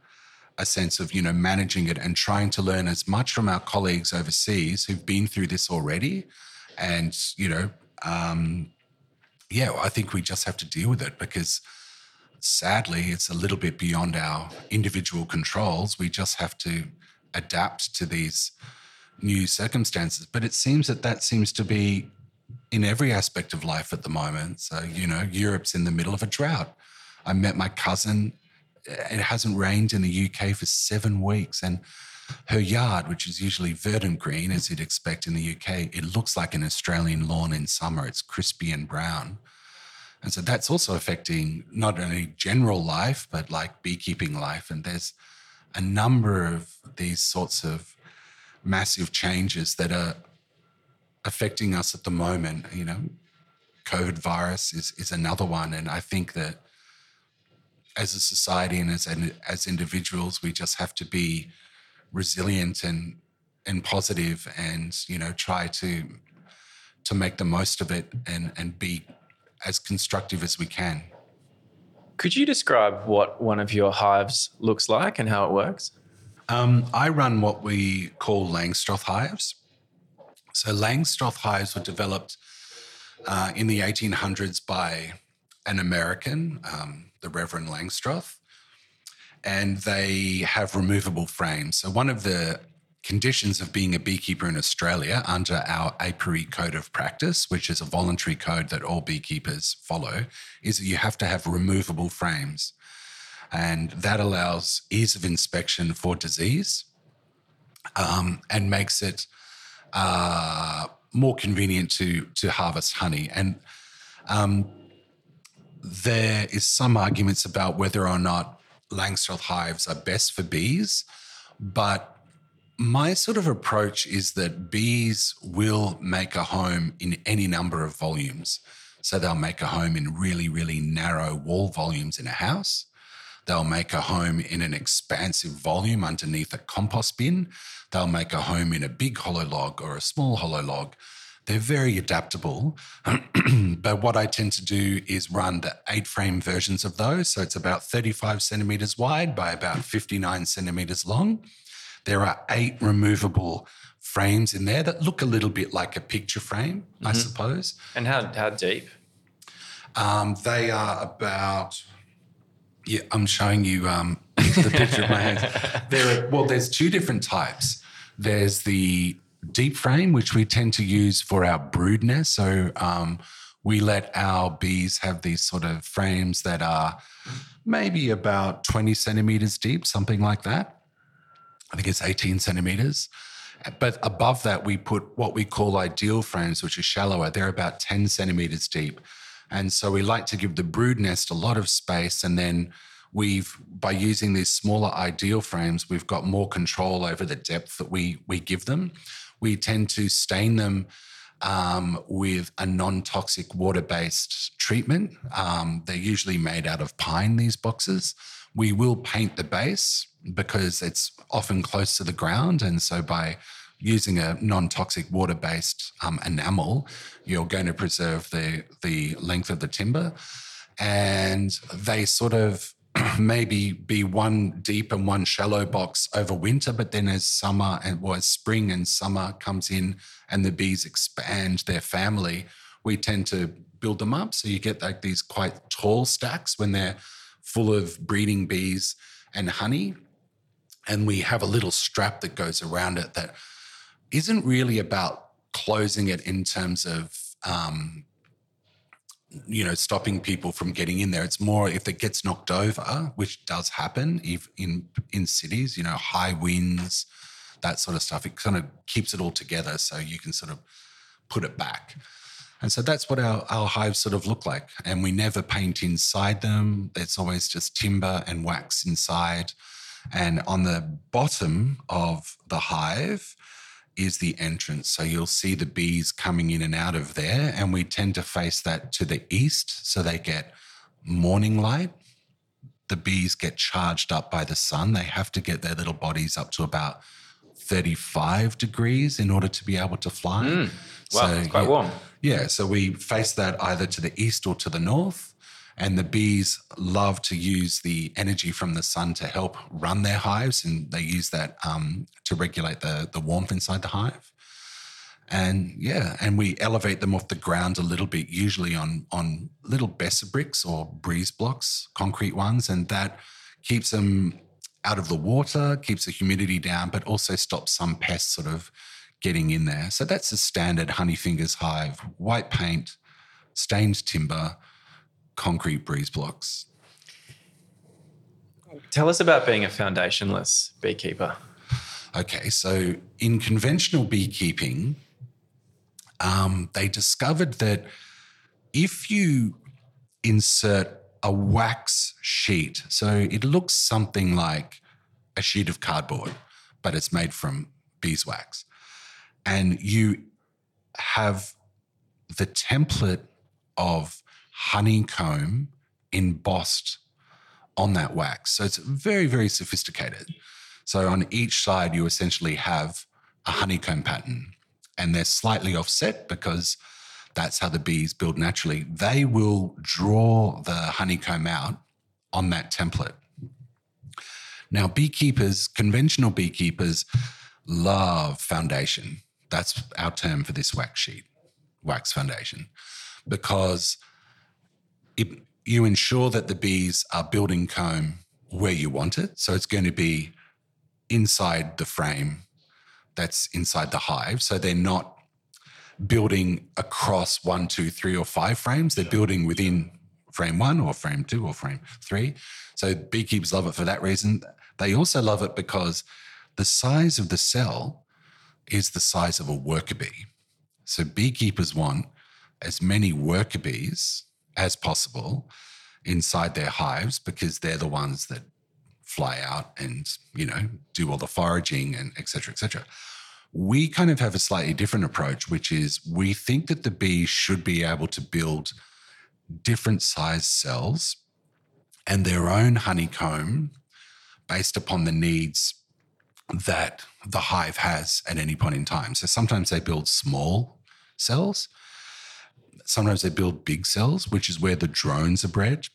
a sense of you know managing it and trying to learn as much from our colleagues overseas who've been through this already. And you know um, yeah i think we just have to deal with it because sadly it's a little bit beyond our individual controls. We just have to adapt to these new circumstances. But it seems that that seems to be in every aspect of life at the moment so you know europe's in the middle of a drought i met my cousin it hasn't rained in the UK for seven weeks. And her yard, which is usually verdant green, as you'd expect in the UK, it looks like an Australian lawn in summer. It's crispy and brown. And so that's also affecting not only general life, but like beekeeping life. And there's a number of these sorts of massive changes that are affecting us at the moment. You know, COVID virus is, is another one. And I think that as a society and as as individuals, we just have to be resilient and and positive, and you know, try to to make the most of it and and be as constructive as we can. Could you describe what one of your hives looks like and how it works? Um, I run what we call Langstroth hives. So Langstroth hives were developed uh, in the 1800s by an American, um, the Reverend Langstroth, and they have removable frames. So, one of the conditions of being a beekeeper in Australia under our apiary code of practice, which is a voluntary code that all beekeepers follow, is that you have to have removable frames. And that allows ease of inspection for disease um, and makes it uh, more convenient to, to harvest honey. And um, there is some arguments about whether or not Langstroth hives are best for bees, but my sort of approach is that bees will make a home in any number of volumes. So they'll make a home in really, really narrow wall volumes in a house. They'll make a home in an expansive volume underneath a compost bin. They'll make a home in a big hollow log or a small hollow log. They're very adaptable. but what I tend to do is run the eight frame versions of those. So it's about 35 centimeters wide by about 59 centimeters long. There are eight removable frames in there that look a little bit like a picture frame, mm-hmm. I suppose. And how, how deep? Um, they are about, yeah, I'm showing you um, the picture of my hands. There are, well, there's two different types. There's the deep frame, which we tend to use for our brood nest. So um, we let our bees have these sort of frames that are maybe about 20 centimeters deep, something like that. I think it's 18 centimeters. But above that, we put what we call ideal frames, which are shallower. They're about 10 centimeters deep. And so we like to give the brood nest a lot of space. And then we've, by using these smaller ideal frames, we've got more control over the depth that we, we give them. We tend to stain them um, with a non toxic water based treatment. Um, they're usually made out of pine, these boxes. We will paint the base because it's often close to the ground. And so by using a non-toxic water-based um, enamel, you're going to preserve the the length of the timber, and they sort of maybe be one deep and one shallow box over winter, but then as summer and well, as spring and summer comes in and the bees expand their family, we tend to build them up. So you get like these quite tall stacks when they're full of breeding bees and honey. And we have a little strap that goes around it that isn't really about closing it in terms of um, you know stopping people from getting in there. It's more if it gets knocked over which does happen if in in cities you know high winds that sort of stuff. It kind of keeps it all together so you can sort of put it back. And so that's what our, our hives sort of look like. And we never paint inside them. It's always just timber and wax inside. And on the bottom of the hive is the entrance. So you'll see the bees coming in and out of there. And we tend to face that to the east so they get morning light. The bees get charged up by the sun. They have to get their little bodies up to about 35 degrees in order to be able to fly. Mm. Wow, so, it's quite yeah, warm. Yeah, so we face that either to the east or to the north. And the bees love to use the energy from the sun to help run their hives, and they use that um, to regulate the, the warmth inside the hive. And yeah, and we elevate them off the ground a little bit, usually on on little Besser bricks or breeze blocks, concrete ones, and that keeps them out of the water, keeps the humidity down, but also stops some pests sort of getting in there. So that's a standard honey fingers hive: white paint, stained timber, concrete breeze blocks. Tell us about being a foundationless beekeeper. Okay, so in conventional beekeeping, um, they discovered that if you insert a wax sheet, so it looks something like a sheet of cardboard, but it's made from beeswax, and you have the template of honeycomb embossed on that wax. So it's very, very sophisticated. So on each side, you essentially have a honeycomb pattern, and they're slightly offset because that's how the bees build naturally. They will draw the honeycomb out on that template. Now, beekeepers, conventional beekeepers, love foundation. That's our term for this wax sheet, wax foundation, because it, you ensure that the bees are building comb where you want it. So it's going to be inside the frame that's inside the hive. So they're not building across one, two, three, or five frames. They're building within frame one or frame two or frame three. So beekeepers love it for that reason. They also love it because the size of the cell is the size of a worker bee. So beekeepers want as many worker bees as possible inside their hives because they're the ones that fly out and you know do all the foraging and etc. cetera, et cetera. We kind of have a slightly different approach, which is we think that the bee should be able to build different size cells and their own honeycomb based upon the needs that the hive has at any point in time. So sometimes they build small cells, sometimes they build big cells, which is where the drones are bred.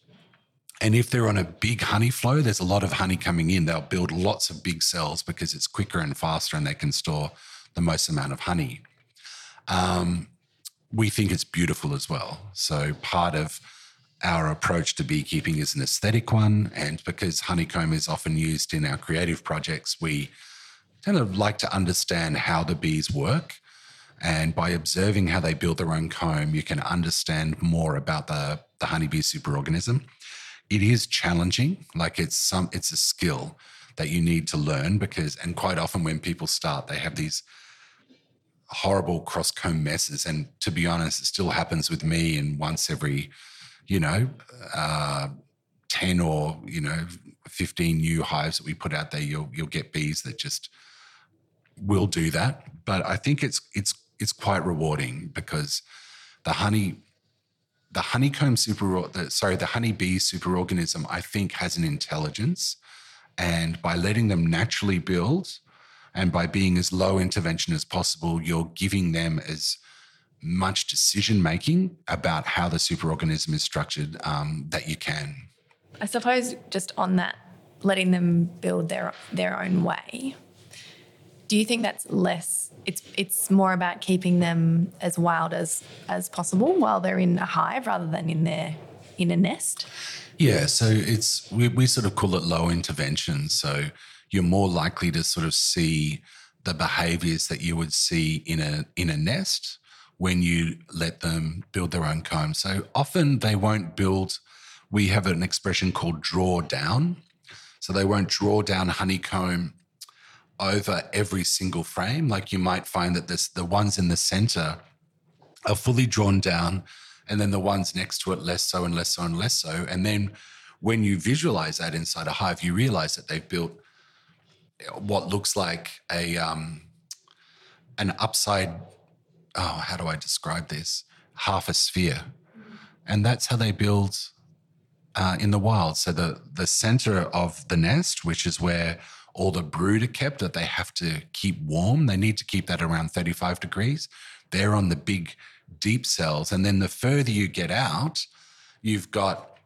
And if they're on a big honey flow, there's a lot of honey coming in. They'll build lots of big cells because it's quicker and faster and they can store the most amount of honey. Um, we think it's beautiful as well. So part of our approach to beekeeping is an aesthetic one. And because honeycomb is often used in our creative projects, we kind of like to understand how the bees work. And by observing how they build their own comb, you can understand more about the, the honeybee superorganism. It is challenging, like it's some it's a skill that you need to learn because and quite often when people start, they have these horrible cross comb messes. And to be honest, it still happens with me and once every you know, uh, 10 or, you know, 15 new hives that we put out there, you'll, you'll get bees that just will do that. But I think it's, it's, it's quite rewarding because the honey, the honeycomb super, the, sorry, the honeybee superorganism, I think has an intelligence. And by letting them naturally build and by being as low intervention as possible, you're giving them as much decision making about how the superorganism is structured um, that you can. I suppose just on that, letting them build their their own way. Do you think that's less? It's it's more about keeping them as wild as as possible while they're in a hive rather than in their in a nest. Yeah, so it's we, we sort of call it low intervention. So you're more likely to sort of see the behaviors that you would see in a in a nest when you let them build their own comb. So often they won't build, we have an expression called draw down. So they won't draw down honeycomb over every single frame. Like you might find that this, the ones in the center are fully drawn down, and then the ones next to it less so and less so and less so. And then when you visualize that inside a hive, you realize that they've built what looks like a um, an upside oh, how do I describe this? Half a sphere. And that's how they build uh, in the wild. So the, the center of the nest, which is where all the brood are kept that they have to keep warm, they need to keep that around 35 degrees. They're on the big, deep cells. And then the further you get out, you've got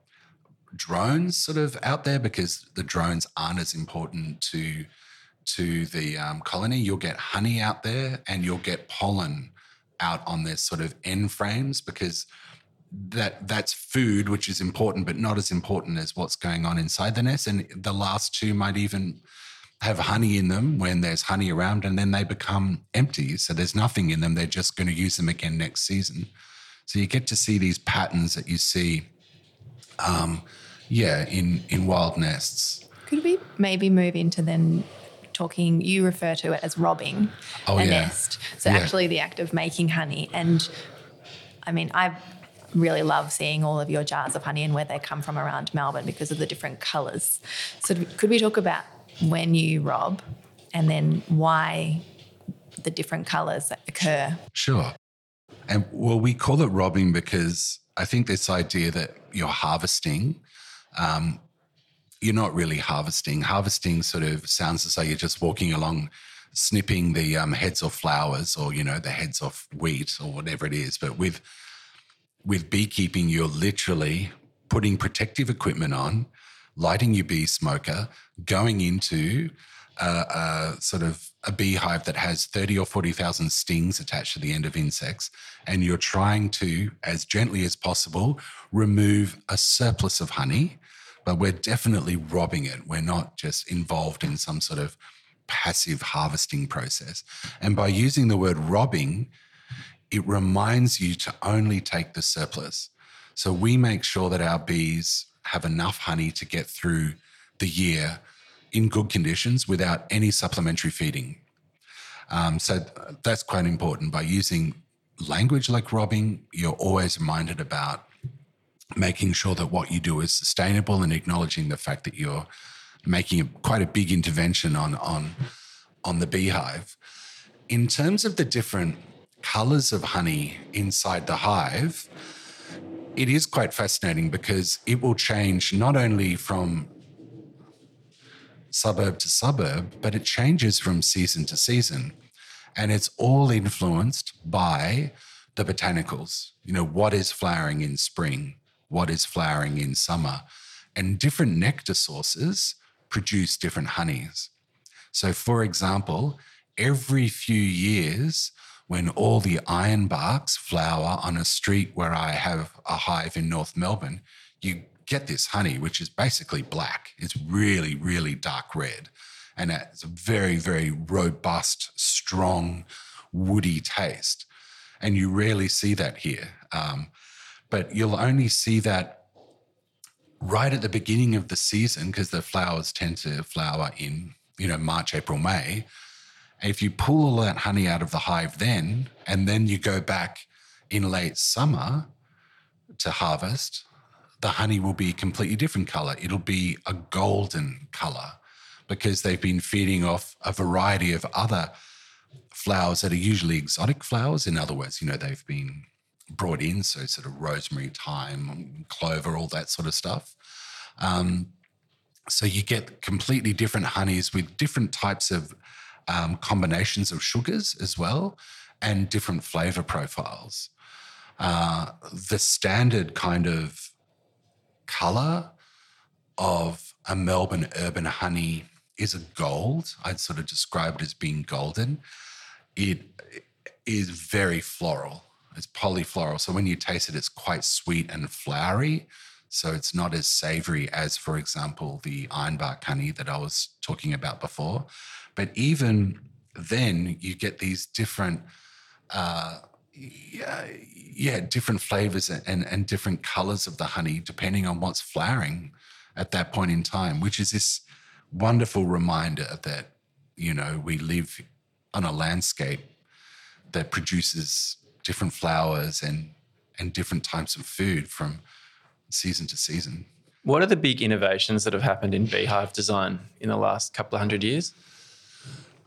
drones sort of out there because the drones aren't as important to to the um, colony. You'll get honey out there, and you'll get pollen out on their sort of end frames because that that's food which is important but not as important as what's going on inside the nest and the last two might even have honey in them when there's honey around and then they become empty so there's nothing in them they're just going to use them again next season so you get to see these patterns that you see um, yeah in in wild nests could we maybe move into then talking, you refer to it as robbing oh, a yeah. nest. So yeah. actually the act of making honey. And I mean, I really love seeing all of your jars of honey and where they come from around Melbourne because of the different colours. So could we talk about when you rob and then why the different colours that occur? Sure. And well, we call it robbing because I think this idea that you're harvesting um, you're not really harvesting. Harvesting sort of sounds as though you're just walking along, snipping the um, heads off flowers or you know the heads off wheat or whatever it is. But with with beekeeping, you're literally putting protective equipment on, lighting your bee smoker, going into a, a, sort of a beehive that has 30 or 40,000 stings attached to the end of insects, and you're trying to, as gently as possible, remove a surplus of honey but we're definitely robbing it. We're not just involved in some sort of passive harvesting process. And by using the word robbing, it reminds you to only take the surplus. So we make sure that our bees have enough honey to get through the year in good conditions without any supplementary feeding. Um, so that's quite important. By using language like robbing, you're always reminded about making sure that what you do is sustainable and acknowledging the fact that you're making a, quite a big intervention on on on the beehive. In terms of the different colors of honey inside the hive, it is quite fascinating because it will change not only from suburb to suburb, but it changes from season to season. And it's all influenced by the botanicals. You know, what is flowering in spring? What is flowering in summer? And different nectar sources produce different honeys. So, for example, every few years, when all the ironbarks flower on a street where I have a hive in North Melbourne, you get this honey, which is basically black. It's really, really dark red. And it's a very, very robust, strong, woody taste. And you rarely see that here. Um, but you'll only see that right at the beginning of the season because the flowers tend to flower in, you know, March, April, May. If you pull all that honey out of the hive then, and then you go back in late summer to harvest, the honey will be a completely different color. It'll be a golden color because they've been feeding off a variety of other flowers that are usually exotic flowers. In other words, you know, they've been brought in, so sort of rosemary, thyme, clover, all that sort of stuff. Um, so you get completely different honeys with different types of um, combinations of sugars as well, and different flavor profiles. Uh, the standard kind of color of a Melbourne urban honey is a gold. I'd sort of describe it as being golden. It is very floral. It's polyfloral. So when you taste it, it's quite sweet and flowery. So it's not as savory as, for example, the ironbark honey that I was talking about before. But even then, you get these different, uh, yeah, yeah, different flavors and, and different colors of the honey depending on what's flowering at that point in time, which is this wonderful reminder that, you know, we live on a landscape that produces different flowers and and different types of food from season to season. What are the big innovations that have happened in beehive design in the last couple of hundred years?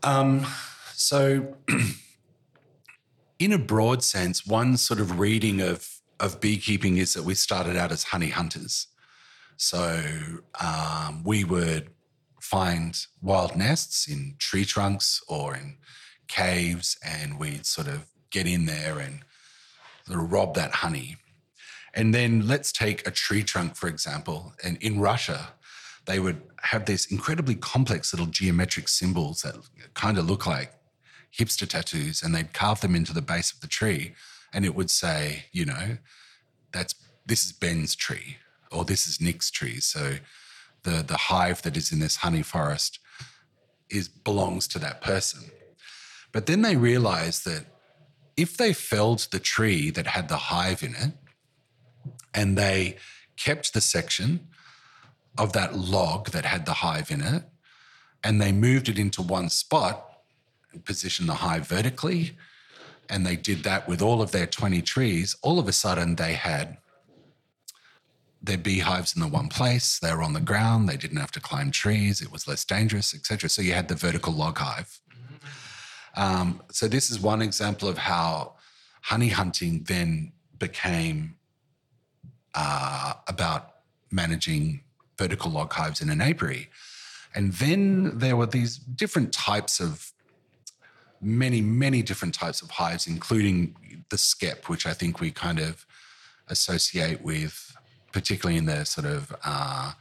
Um, so, in a broad sense, one sort of reading of of beekeeping is that we started out as honey hunters. So um, we would find wild nests in tree trunks or in caves, and we'd sort of get in there and sort of rob that honey. And then let's take a tree trunk, for example. And in Russia, they would have these incredibly complex little geometric symbols that kind of look like hipster tattoos, and they'd carve them into the base of the tree. And it would say, you know, that's this is Ben's tree, or this is Nick's tree. So the the hive that is in this honey forest is belongs to that person. But then they realized that if they felled the tree that had the hive in it and they kept the section of that log that had the hive in it and they moved it into one spot and positioned the hive vertically and they did that with all of their 20 trees. All of a sudden they had their beehives in the one place. They were on the ground. They didn't have to climb trees. It was less dangerous etc so you had the vertical log hive. Um, so this is one example of how honey hunting then became uh, about managing vertical log hives in an apiary. And then there were these different types of many, many different types of hives, including the skep, which I think we kind of associate with, particularly in the sort of uh,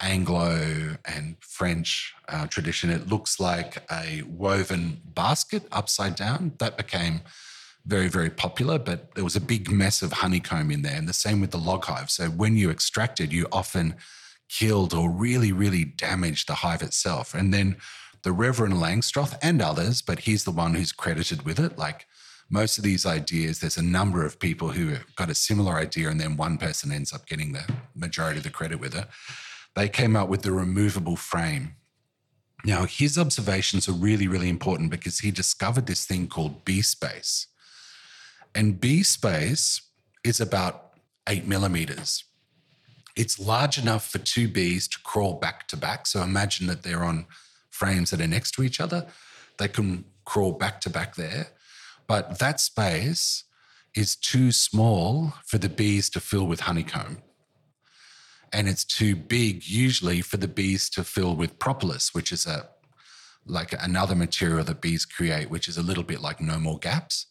Anglo and French uh, tradition. It looks like a woven basket upside down. That became very, very popular, but there was a big mess of honeycomb in there. And the same with the log hive. So when you extracted, you often killed or really, really damaged the hive itself. And then the Reverend Langstroth and others, but he's the one who's credited with it. Like most of these ideas, there's a number of people who got a similar idea, and then one person ends up getting the majority of the credit with it they came up with the removable frame. Now, his observations are really, really important because he discovered this thing called bee space. And bee space is about eight millimeters. It's large enough for two bees to crawl back to back. So imagine that they're on frames that are next to each other. They can crawl back to back there. But that space is too small for the bees to fill with honeycomb. And it's too big, usually, for the bees to fill with propolis, which is a like another material that bees create, which is a little bit like no more gaps.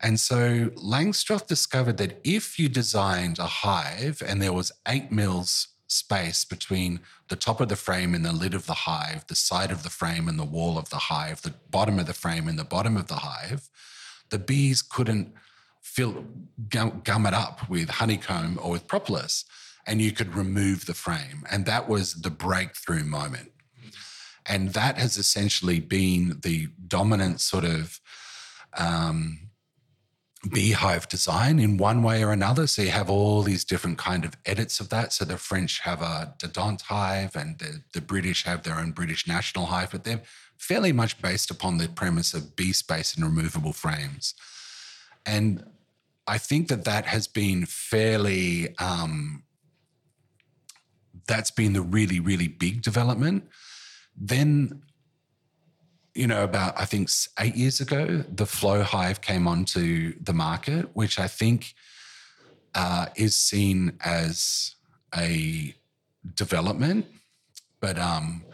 And so Langstroth discovered that if you designed a hive and there was eight mils space between the top of the frame and the lid of the hive, the side of the frame and the wall of the hive, the bottom of the frame and the bottom of the hive, the bees couldn't fill gum, gum it up with honeycomb or with propolis, and you could remove the frame. And that was the breakthrough moment. And that has essentially been the dominant sort of um, beehive design in one way or another. So you have all these different kind of edits of that. So the French have a Dadant hive and the, the British have their own British national hive, but they're fairly much based upon the premise of bee space and removable frames. And I think that that has been fairly, um, that's been the really, really big development. Then you know, about I think eight years ago, the Flow Hive came onto the market, which I think uh, is seen as a development. But um,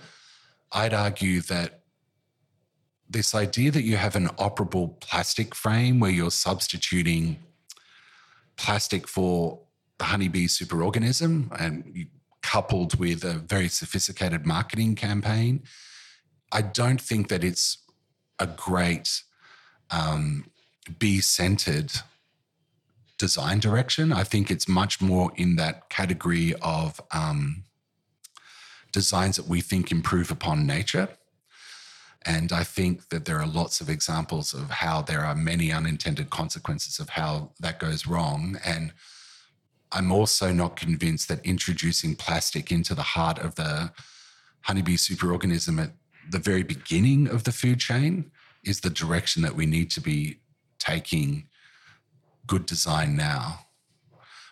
I'd argue that this idea that you have an operable plastic frame where you're substituting plastic for the honeybee superorganism and coupled with a very sophisticated marketing campaign I don't think that it's a great um, bee centered design direction. I think it's much more in that category of um, designs that we think improve upon nature. And I think that there are lots of examples of how there are many unintended consequences of how that goes wrong. And I'm also not convinced that introducing plastic into the heart of the honeybee superorganism at the very beginning of the food chain is the direction that we need to be taking good design now.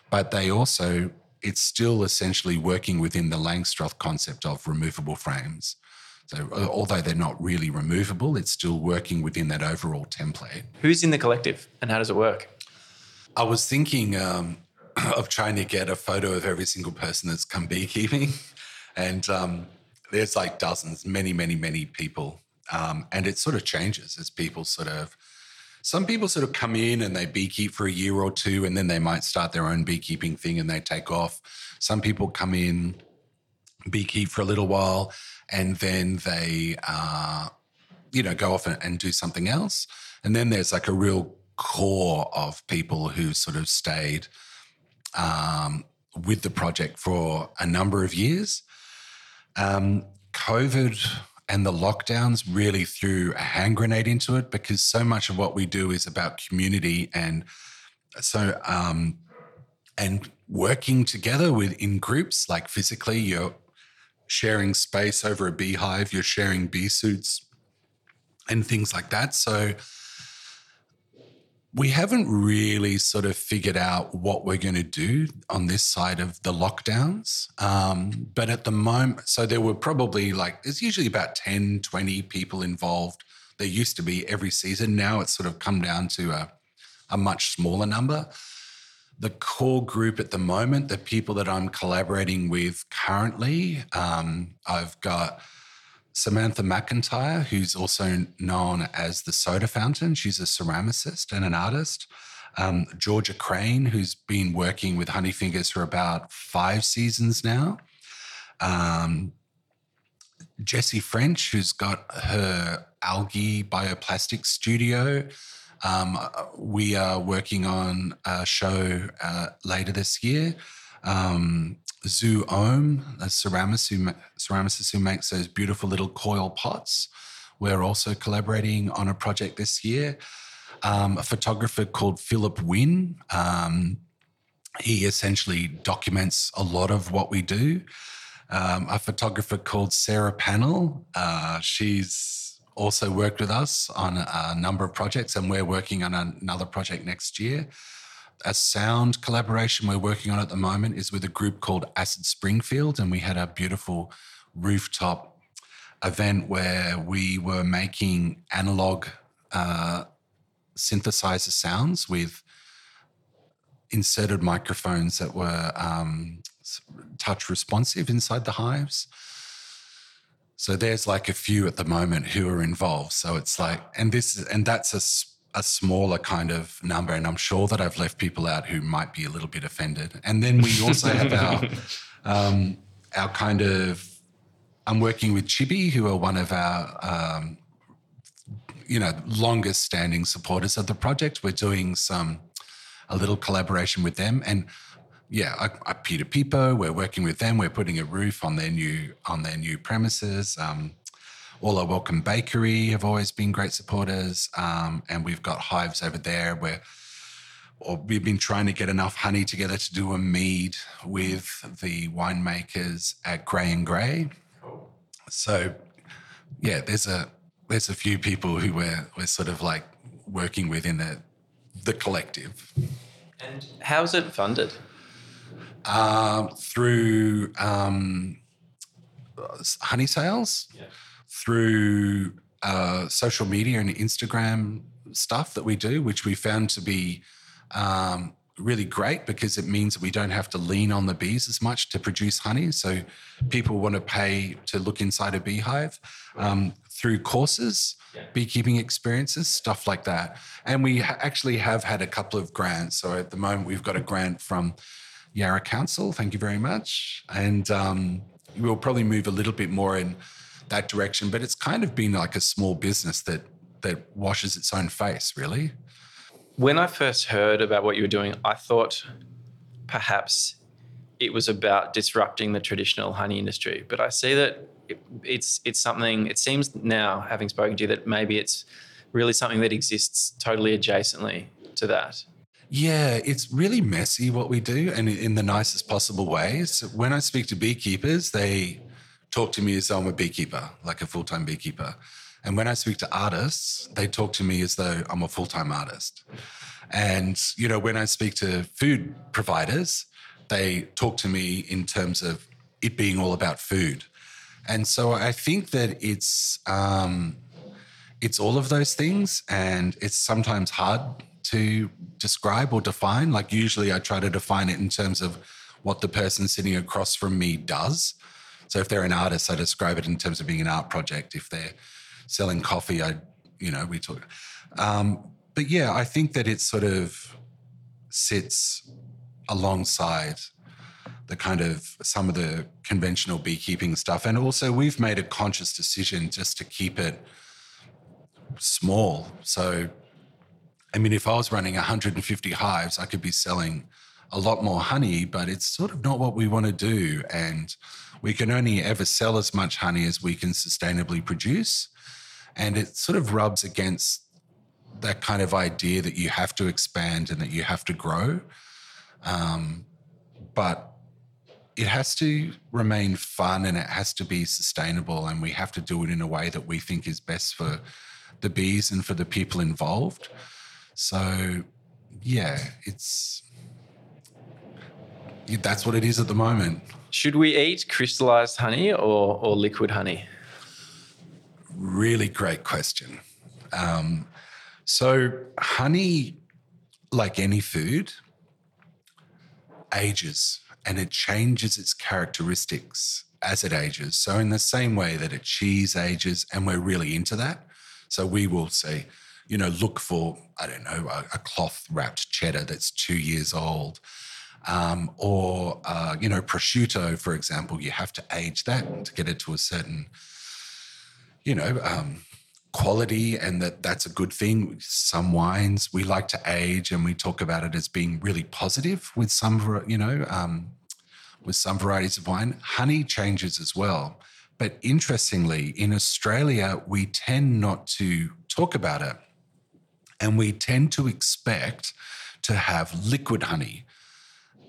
But they also, it's still essentially working within the Langstroth concept of removable frames. So, although they're not really removable, it's still working within that overall template. Who's in the collective and how does it work? I was thinking um, of trying to get a photo of every single person that's come beekeeping. And um, there's like dozens, many, many, many people. Um, and it sort of changes as people sort of, some people sort of come in and they beekeep for a year or two and then they might start their own beekeeping thing and they take off. Some people come in, beekeep for a little while, and then they, uh, you know, go off and, and do something else. And then there's like a real core of people who sort of stayed um, with the project for a number of years. Um, COVID and the lockdowns really threw a hand grenade into it because so much of what we do is about community and so um, and working together with in groups like physically you're sharing space over a beehive you're sharing bee suits and things like that. So we haven't really sort of figured out what we're going to do on this side of the lockdowns. Um, but at the moment, so there were probably like, there's usually about 10, 20 people involved. There used to be every season. Now it's sort of come down to a, a much smaller number. The core group at the moment, the people that I'm collaborating with currently, um, I've got Samantha McIntyre, who's also known as the Soda Fountain. She's a ceramicist and an artist. Um, Georgia Crane, who's been working with Honeyfingers for about five seasons now. Um, Jessie French, who's got her algae bioplastic studio. Um, we are working on a show uh, later this year. Um, Zhu Ohmu, a ceramicist who, ceramicist who makes those beautiful little coil pots. We're also collaborating on a project this year. Um, a photographer called Philip Wynn. Um, he essentially documents a lot of what we do. Um, a photographer called Sarah Pannell. Uh, she's also worked with us on a, number of projects, and we're working on another project next year a sound collaboration we're working on at the moment is with a group called Acid Springfield, and we had a beautiful rooftop event where we were making analog uh, synthesizer sounds with inserted microphones that were um, touch responsive inside the hives. So there's like a few at the moment who are involved. So it's like, and this, and that's a, a smaller kind of number. And I'm sure that I've left people out who might be a little bit offended. And then we also have our, um, our kind of, I'm working with Cibi, who are one of our, um, you know, longest standing supporters of the project. We're doing some, a little collaboration with them. And yeah, I, I, Pidapipo, we're working with them. We're putting a roof on their new on their new premises. Um, All Are Welcome Bakery have always been great supporters, um, and we've got hives over there where. Or we've been trying to get enough honey together to do a mead with the winemakers at Grey and Grey. So, yeah, there's a there's a few people who we're we're sort of like working with in the the collective. And how's it funded? Um, through um, honey sales, yeah. Through uh, social media and Instagram stuff that we do, which we found to be um, really great because it means that we don't have to lean on the bees as much to produce honey. So people want to pay to look inside a beehive um, through courses, beekeeping experiences, stuff like that. And we ha- actually have had a couple of grants. So at the moment, we've got a grant from Yarra Council. Thank you very much. And um, we'll probably move a little bit more in that direction. But it's kind of been like a small business that that washes its own face, really. When I first heard about what you were doing, I thought perhaps it was about disrupting the traditional honey industry. But I see that it, it's it's something. It seems now, having spoken to you, that maybe it's really something that exists totally adjacently to that. Yeah, it's really messy what we do, and in the nicest possible ways. When I speak to beekeepers, they talk to me as though I'm a beekeeper, like a full time beekeeper. And when I speak to artists, they talk to me as though I'm a full time artist. And, you know, when I speak to food providers, they talk to me in terms of it being all about food. And so I think that it's, um, it's all of those things, and it's sometimes hard to describe or define. Like usually I try to define it in terms of what the person sitting across from me does. So if they're an artist, I describe it in terms of being an art project. If they're selling coffee, I, you know, we talk. Um, but yeah, I think that it sort of sits alongside the kind of some of the conventional beekeeping stuff. And also, we've made a conscious decision just to keep it small. So I mean, if I was running 150 hives, I could be selling a lot more honey, but it's sort of not what we want to do. And we can only ever sell as much honey as we can sustainably produce. And it sort of rubs against that kind of idea that you have to expand and that you have to grow. Um, but it has to remain fun and it has to be sustainable. And we have to do it in a way that we think is best for the bees and for the people involved. So, yeah, it's that's what it is at the moment. Should we eat crystallized honey or, or liquid honey? Really great question. Um, so, honey, like any food, ages and it changes its characteristics as it ages. So, in the same way that a cheese ages, and we're really into that. So, we will say, you know, look for, I don't know, a, a cloth wrapped cheddar that's two years old. Um, or, uh, you know, prosciutto, for example, you have to age that to get it to a certain, you know, um, quality and that that's a good thing. Some wines we like to age and we talk about it as being really positive with some, you know, um, with some varieties of wine. Honey changes as well. But interestingly, in Australia, we tend not to talk about it. And we tend to expect to have liquid honey,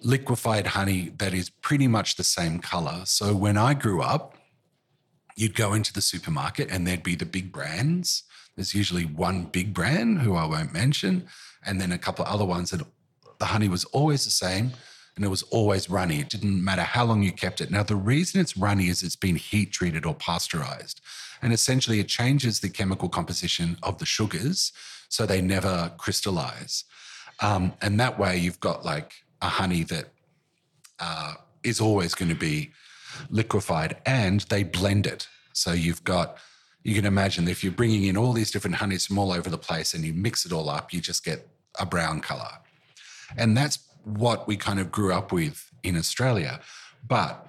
liquefied honey that is pretty much the same color. So when I grew up, you'd go into the supermarket and there'd be the big brands. There's usually one big brand who I won't mention, and then a couple of other ones that the honey was always the same and it was always runny. It didn't matter how long you kept it. Now, the reason it's runny is it's been heat treated or pasteurized. And essentially, it changes the chemical composition of the sugars so they never crystallize. Um, and that way you've got like a honey that uh, is always going to be liquefied and they blend it. So you've got, you can imagine if you're bringing in all these different honeys from all over the place and you mix it all up, you just get a brown color. And that's what we kind of grew up with in Australia. But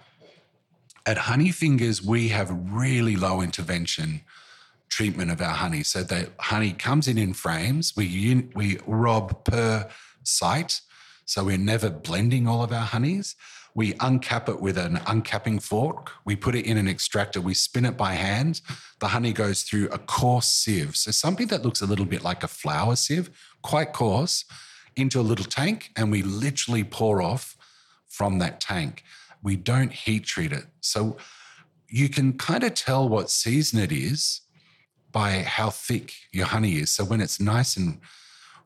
at Honey Fingers, we have really low intervention treatment of our honey. So the honey comes in in frames. We we rob per site, so we're never blending all of our honeys. We uncap it with an uncapping fork. We put it in an extractor. We spin it by hand. The honey goes through a coarse sieve. So something that looks a little bit like a flour sieve, quite coarse, into a little tank, and we literally pour off from that tank. We don't heat treat it. So you can kind of tell what season it is by how thick your honey is. So when it's nice and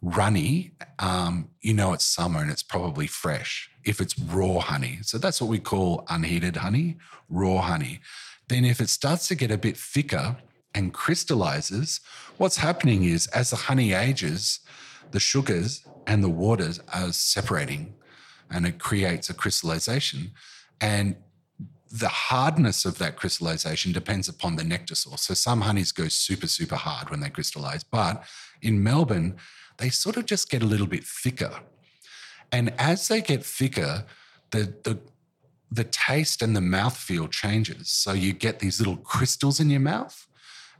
runny, um, you know it's summer and it's probably fresh if it's raw honey. So that's what we call unheated honey, raw honey. Then if it starts to get a bit thicker and crystallizes, what's happening is as the honey ages, the sugars and the waters are separating and it creates a crystallization. And the hardness of that crystallization depends upon the nectar source. So some honeys go super, super hard when they crystallize, but in Melbourne, they sort of just get a little bit thicker. And as they get thicker, the, the, the taste and the mouthfeel changes. So you get these little crystals in your mouth.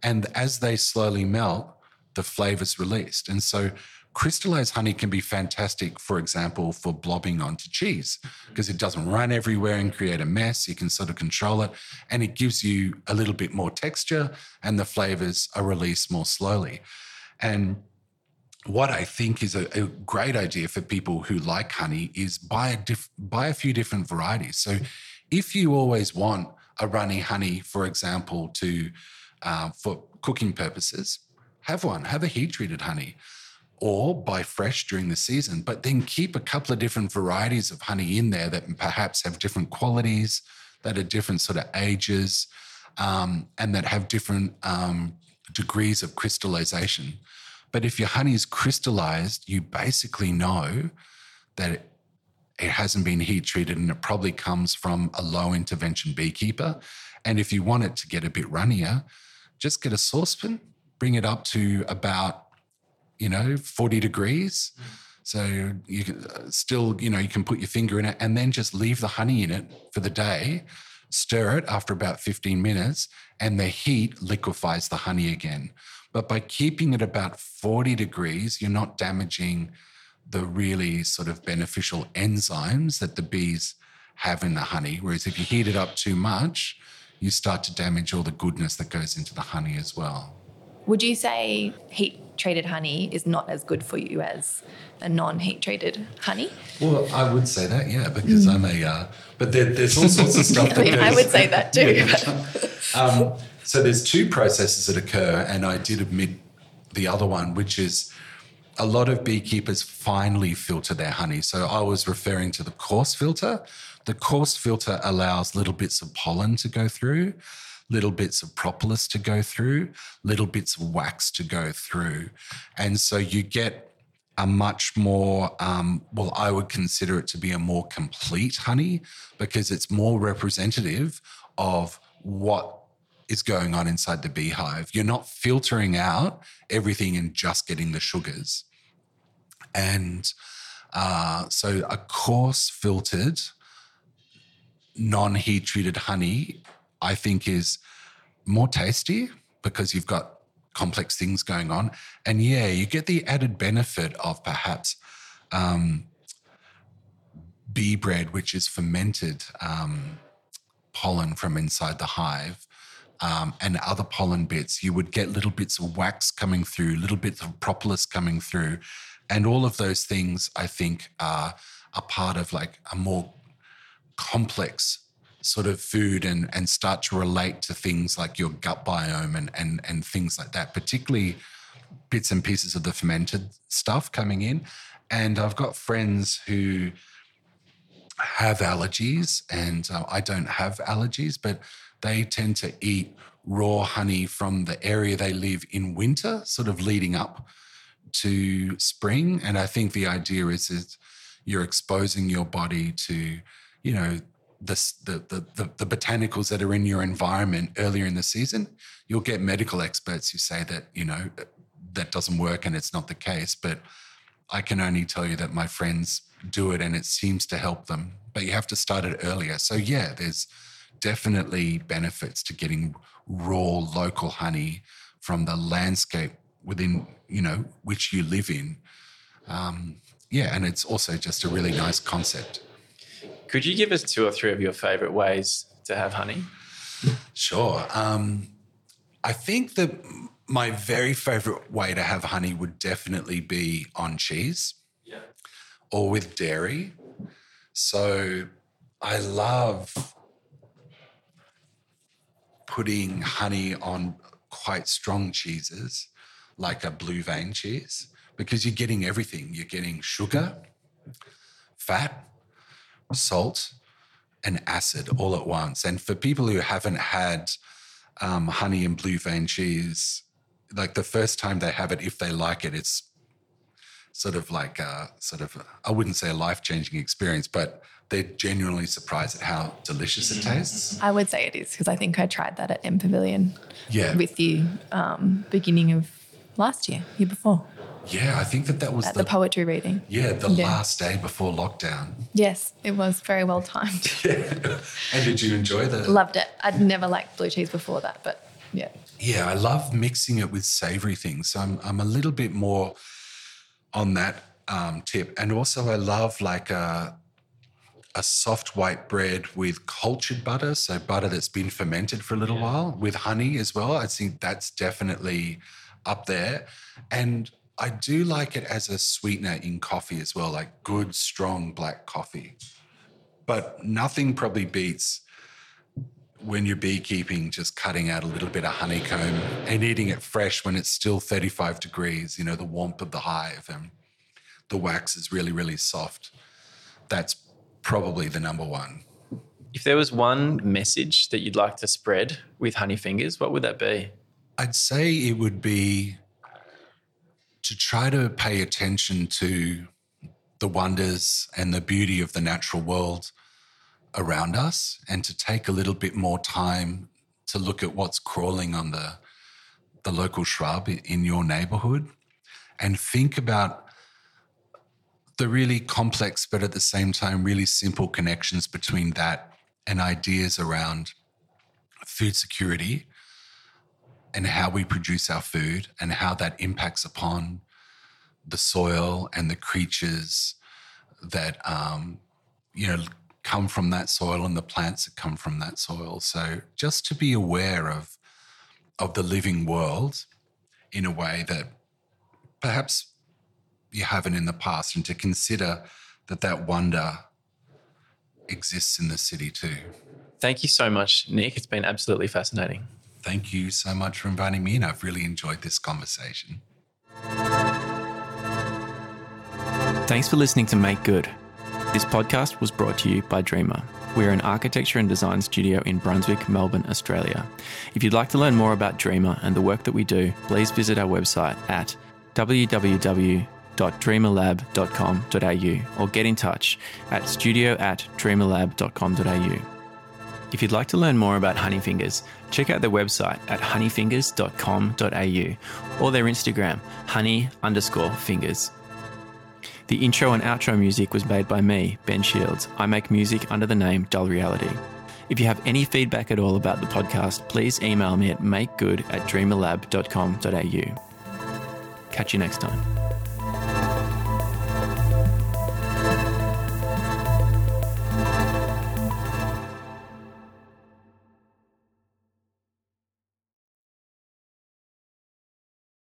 And as they slowly melt, the flavor's released. And so Crystallized honey can be fantastic, for example, for blobbing onto cheese because it doesn't run everywhere and create a mess. You can sort of control it and it gives you a little bit more texture and the flavors are released more slowly. And what I think is a, a, great idea for people who like honey is buy a diff, buy a few different varieties. So, if you always want a runny honey, for example, to uh, for cooking purposes, have one. Have a heat treated honey or buy fresh during the season, but then keep a couple of different varieties of honey in there that perhaps have different qualities, that are different sort of ages, um, and that have different um, degrees of crystallization. But if your honey is crystallized, you basically know that it, it hasn't been heat treated and it probably comes from a low intervention beekeeper. And if you want it to get a bit runnier, just get a saucepan, bring it up to about you know, 40 degrees. So you can uh, still, you know, you can put your finger in it and then just leave the honey in it for the day, stir it after about 15 minutes, and the heat liquefies the honey again. But by keeping it about 40 degrees, you're not damaging the really sort of beneficial enzymes that the bees have in the honey. Whereas if you heat it up too much, you start to damage all the goodness that goes into the honey as well. Would you say heat treated honey is not as good for you as a non-heat treated honey. Well, I would say that, yeah, because mm. I'm a. Uh, but there, there's all sorts of stuff. I, mean, I would say that too. Yeah. um, so there's two processes that occur, and I did admit the other one, which is a lot of beekeepers finely filter their honey. So I was referring to the coarse filter. The coarse filter allows little bits of pollen to go through little bits of propolis to go through, little bits of wax to go through. And so you get a much more, um, well, I would consider it to be a more complete honey because it's more representative of what is going on inside the beehive. You're not filtering out everything and just getting the sugars. And uh, so a coarse filtered, non heat treated honey I think is more tasty because you've got complex things going on. And yeah, you get the added benefit of perhaps um, bee bread, which is fermented um, pollen from inside the hive. Um, and other pollen bits, you would get little bits of wax coming through, little bits of propolis coming through. And all of those things, I think, are a part of like a more complex sort of food and and start to relate to things like your gut biome and and and things like that, particularly bits and pieces of the fermented stuff coming in. And I've got friends who have allergies, and uh, I don't have allergies, but they tend to eat raw honey from the area they live in winter, sort of leading up to spring. And I think the idea is that you're exposing your body to, you know, the, the, the, the, botanicals that are in your environment earlier in the season. You'll get medical experts who say that, you know, uh, that doesn't work and it's not the case. But I can only tell you that my friends do it and it seems to help them. But you have to start it earlier. So, yeah, there's definitely benefits to getting raw local honey from the landscape within you know which you live in. Um, yeah and it's also just a really nice concept. Could you give us two or three of your favorite ways to have honey? Sure. Um, i think that my very favorite way to have honey would definitely be on cheese yeah. or with dairy. So i love putting honey on quite strong cheeses like a blue vein cheese because you're getting everything. You're getting sugar, fat, salt, and acid all at once. And for people who haven't had um, honey and blue vein cheese, like the first time they have it, if they like it, it's sort of like a sort of I wouldn't say a life changing experience, but they're genuinely surprised at how delicious it tastes. I would say it is because I think I tried that at M Pavilion yeah. with you um, beginning of last year, year before. Yeah, I think that that was at the, the poetry reading. Yeah, the yeah. last day before lockdown. Yes, it was very well timed. yeah. And did you enjoy the? Loved it. I'd never liked blue cheese before that, but yeah. Yeah, I love mixing it with savory things. So I'm I'm a little bit more on that um, tip, and also I love like a a soft white bread with cultured butter, so butter that's been fermented for a little yeah. while, with honey as well. I think that's definitely up there. And I do like it as a sweetener in coffee as well, like good, strong black coffee. But nothing probably beats when you're beekeeping, just cutting out a little bit of honeycomb and eating it fresh when it's still 35 degrees, you know, the warmth of the hive and the wax is really, really soft. That's probably the number one. If there was one message that you'd like to spread with Honey Fingers, what would that be? I'd say it would be to try to pay attention to the wonders and the beauty of the natural world around us and to take a little bit more time to look at what's crawling on the the local shrub in your neighborhood and think about the really complex, but at the same time, really simple connections between that and ideas around food security and how we produce our food and how that impacts upon the soil and the creatures that um, you know come from that soil and the plants that come from that soil. So just to be aware of of the living world in a way that perhaps you haven't in the past and to consider that that wonder exists in the city too. Thank you so much, Nick. It's been absolutely fascinating. Thank you so much for inviting me, and I've really enjoyed this conversation. Thanks for listening to Make Good. This podcast was brought to you by Dreamer. We're an architecture and design studio in Brunswick, Melbourne, Australia. If you'd like to learn more about Dreamer and the work that we do, please visit our website at www studio.dreamerlab.com.au or get in touch at studio at dreamerlab.com.au. If you'd like to learn more about Honeyfingers, check out their website at honeyfingers.com.au or their Instagram, honey underscore fingers. The intro and outro music was made by me, Ben Shields. I make music under the name Dull Reality. If you have any feedback at all about the podcast, please email me at makegood at dreamerlab.com.au. Catch you next time.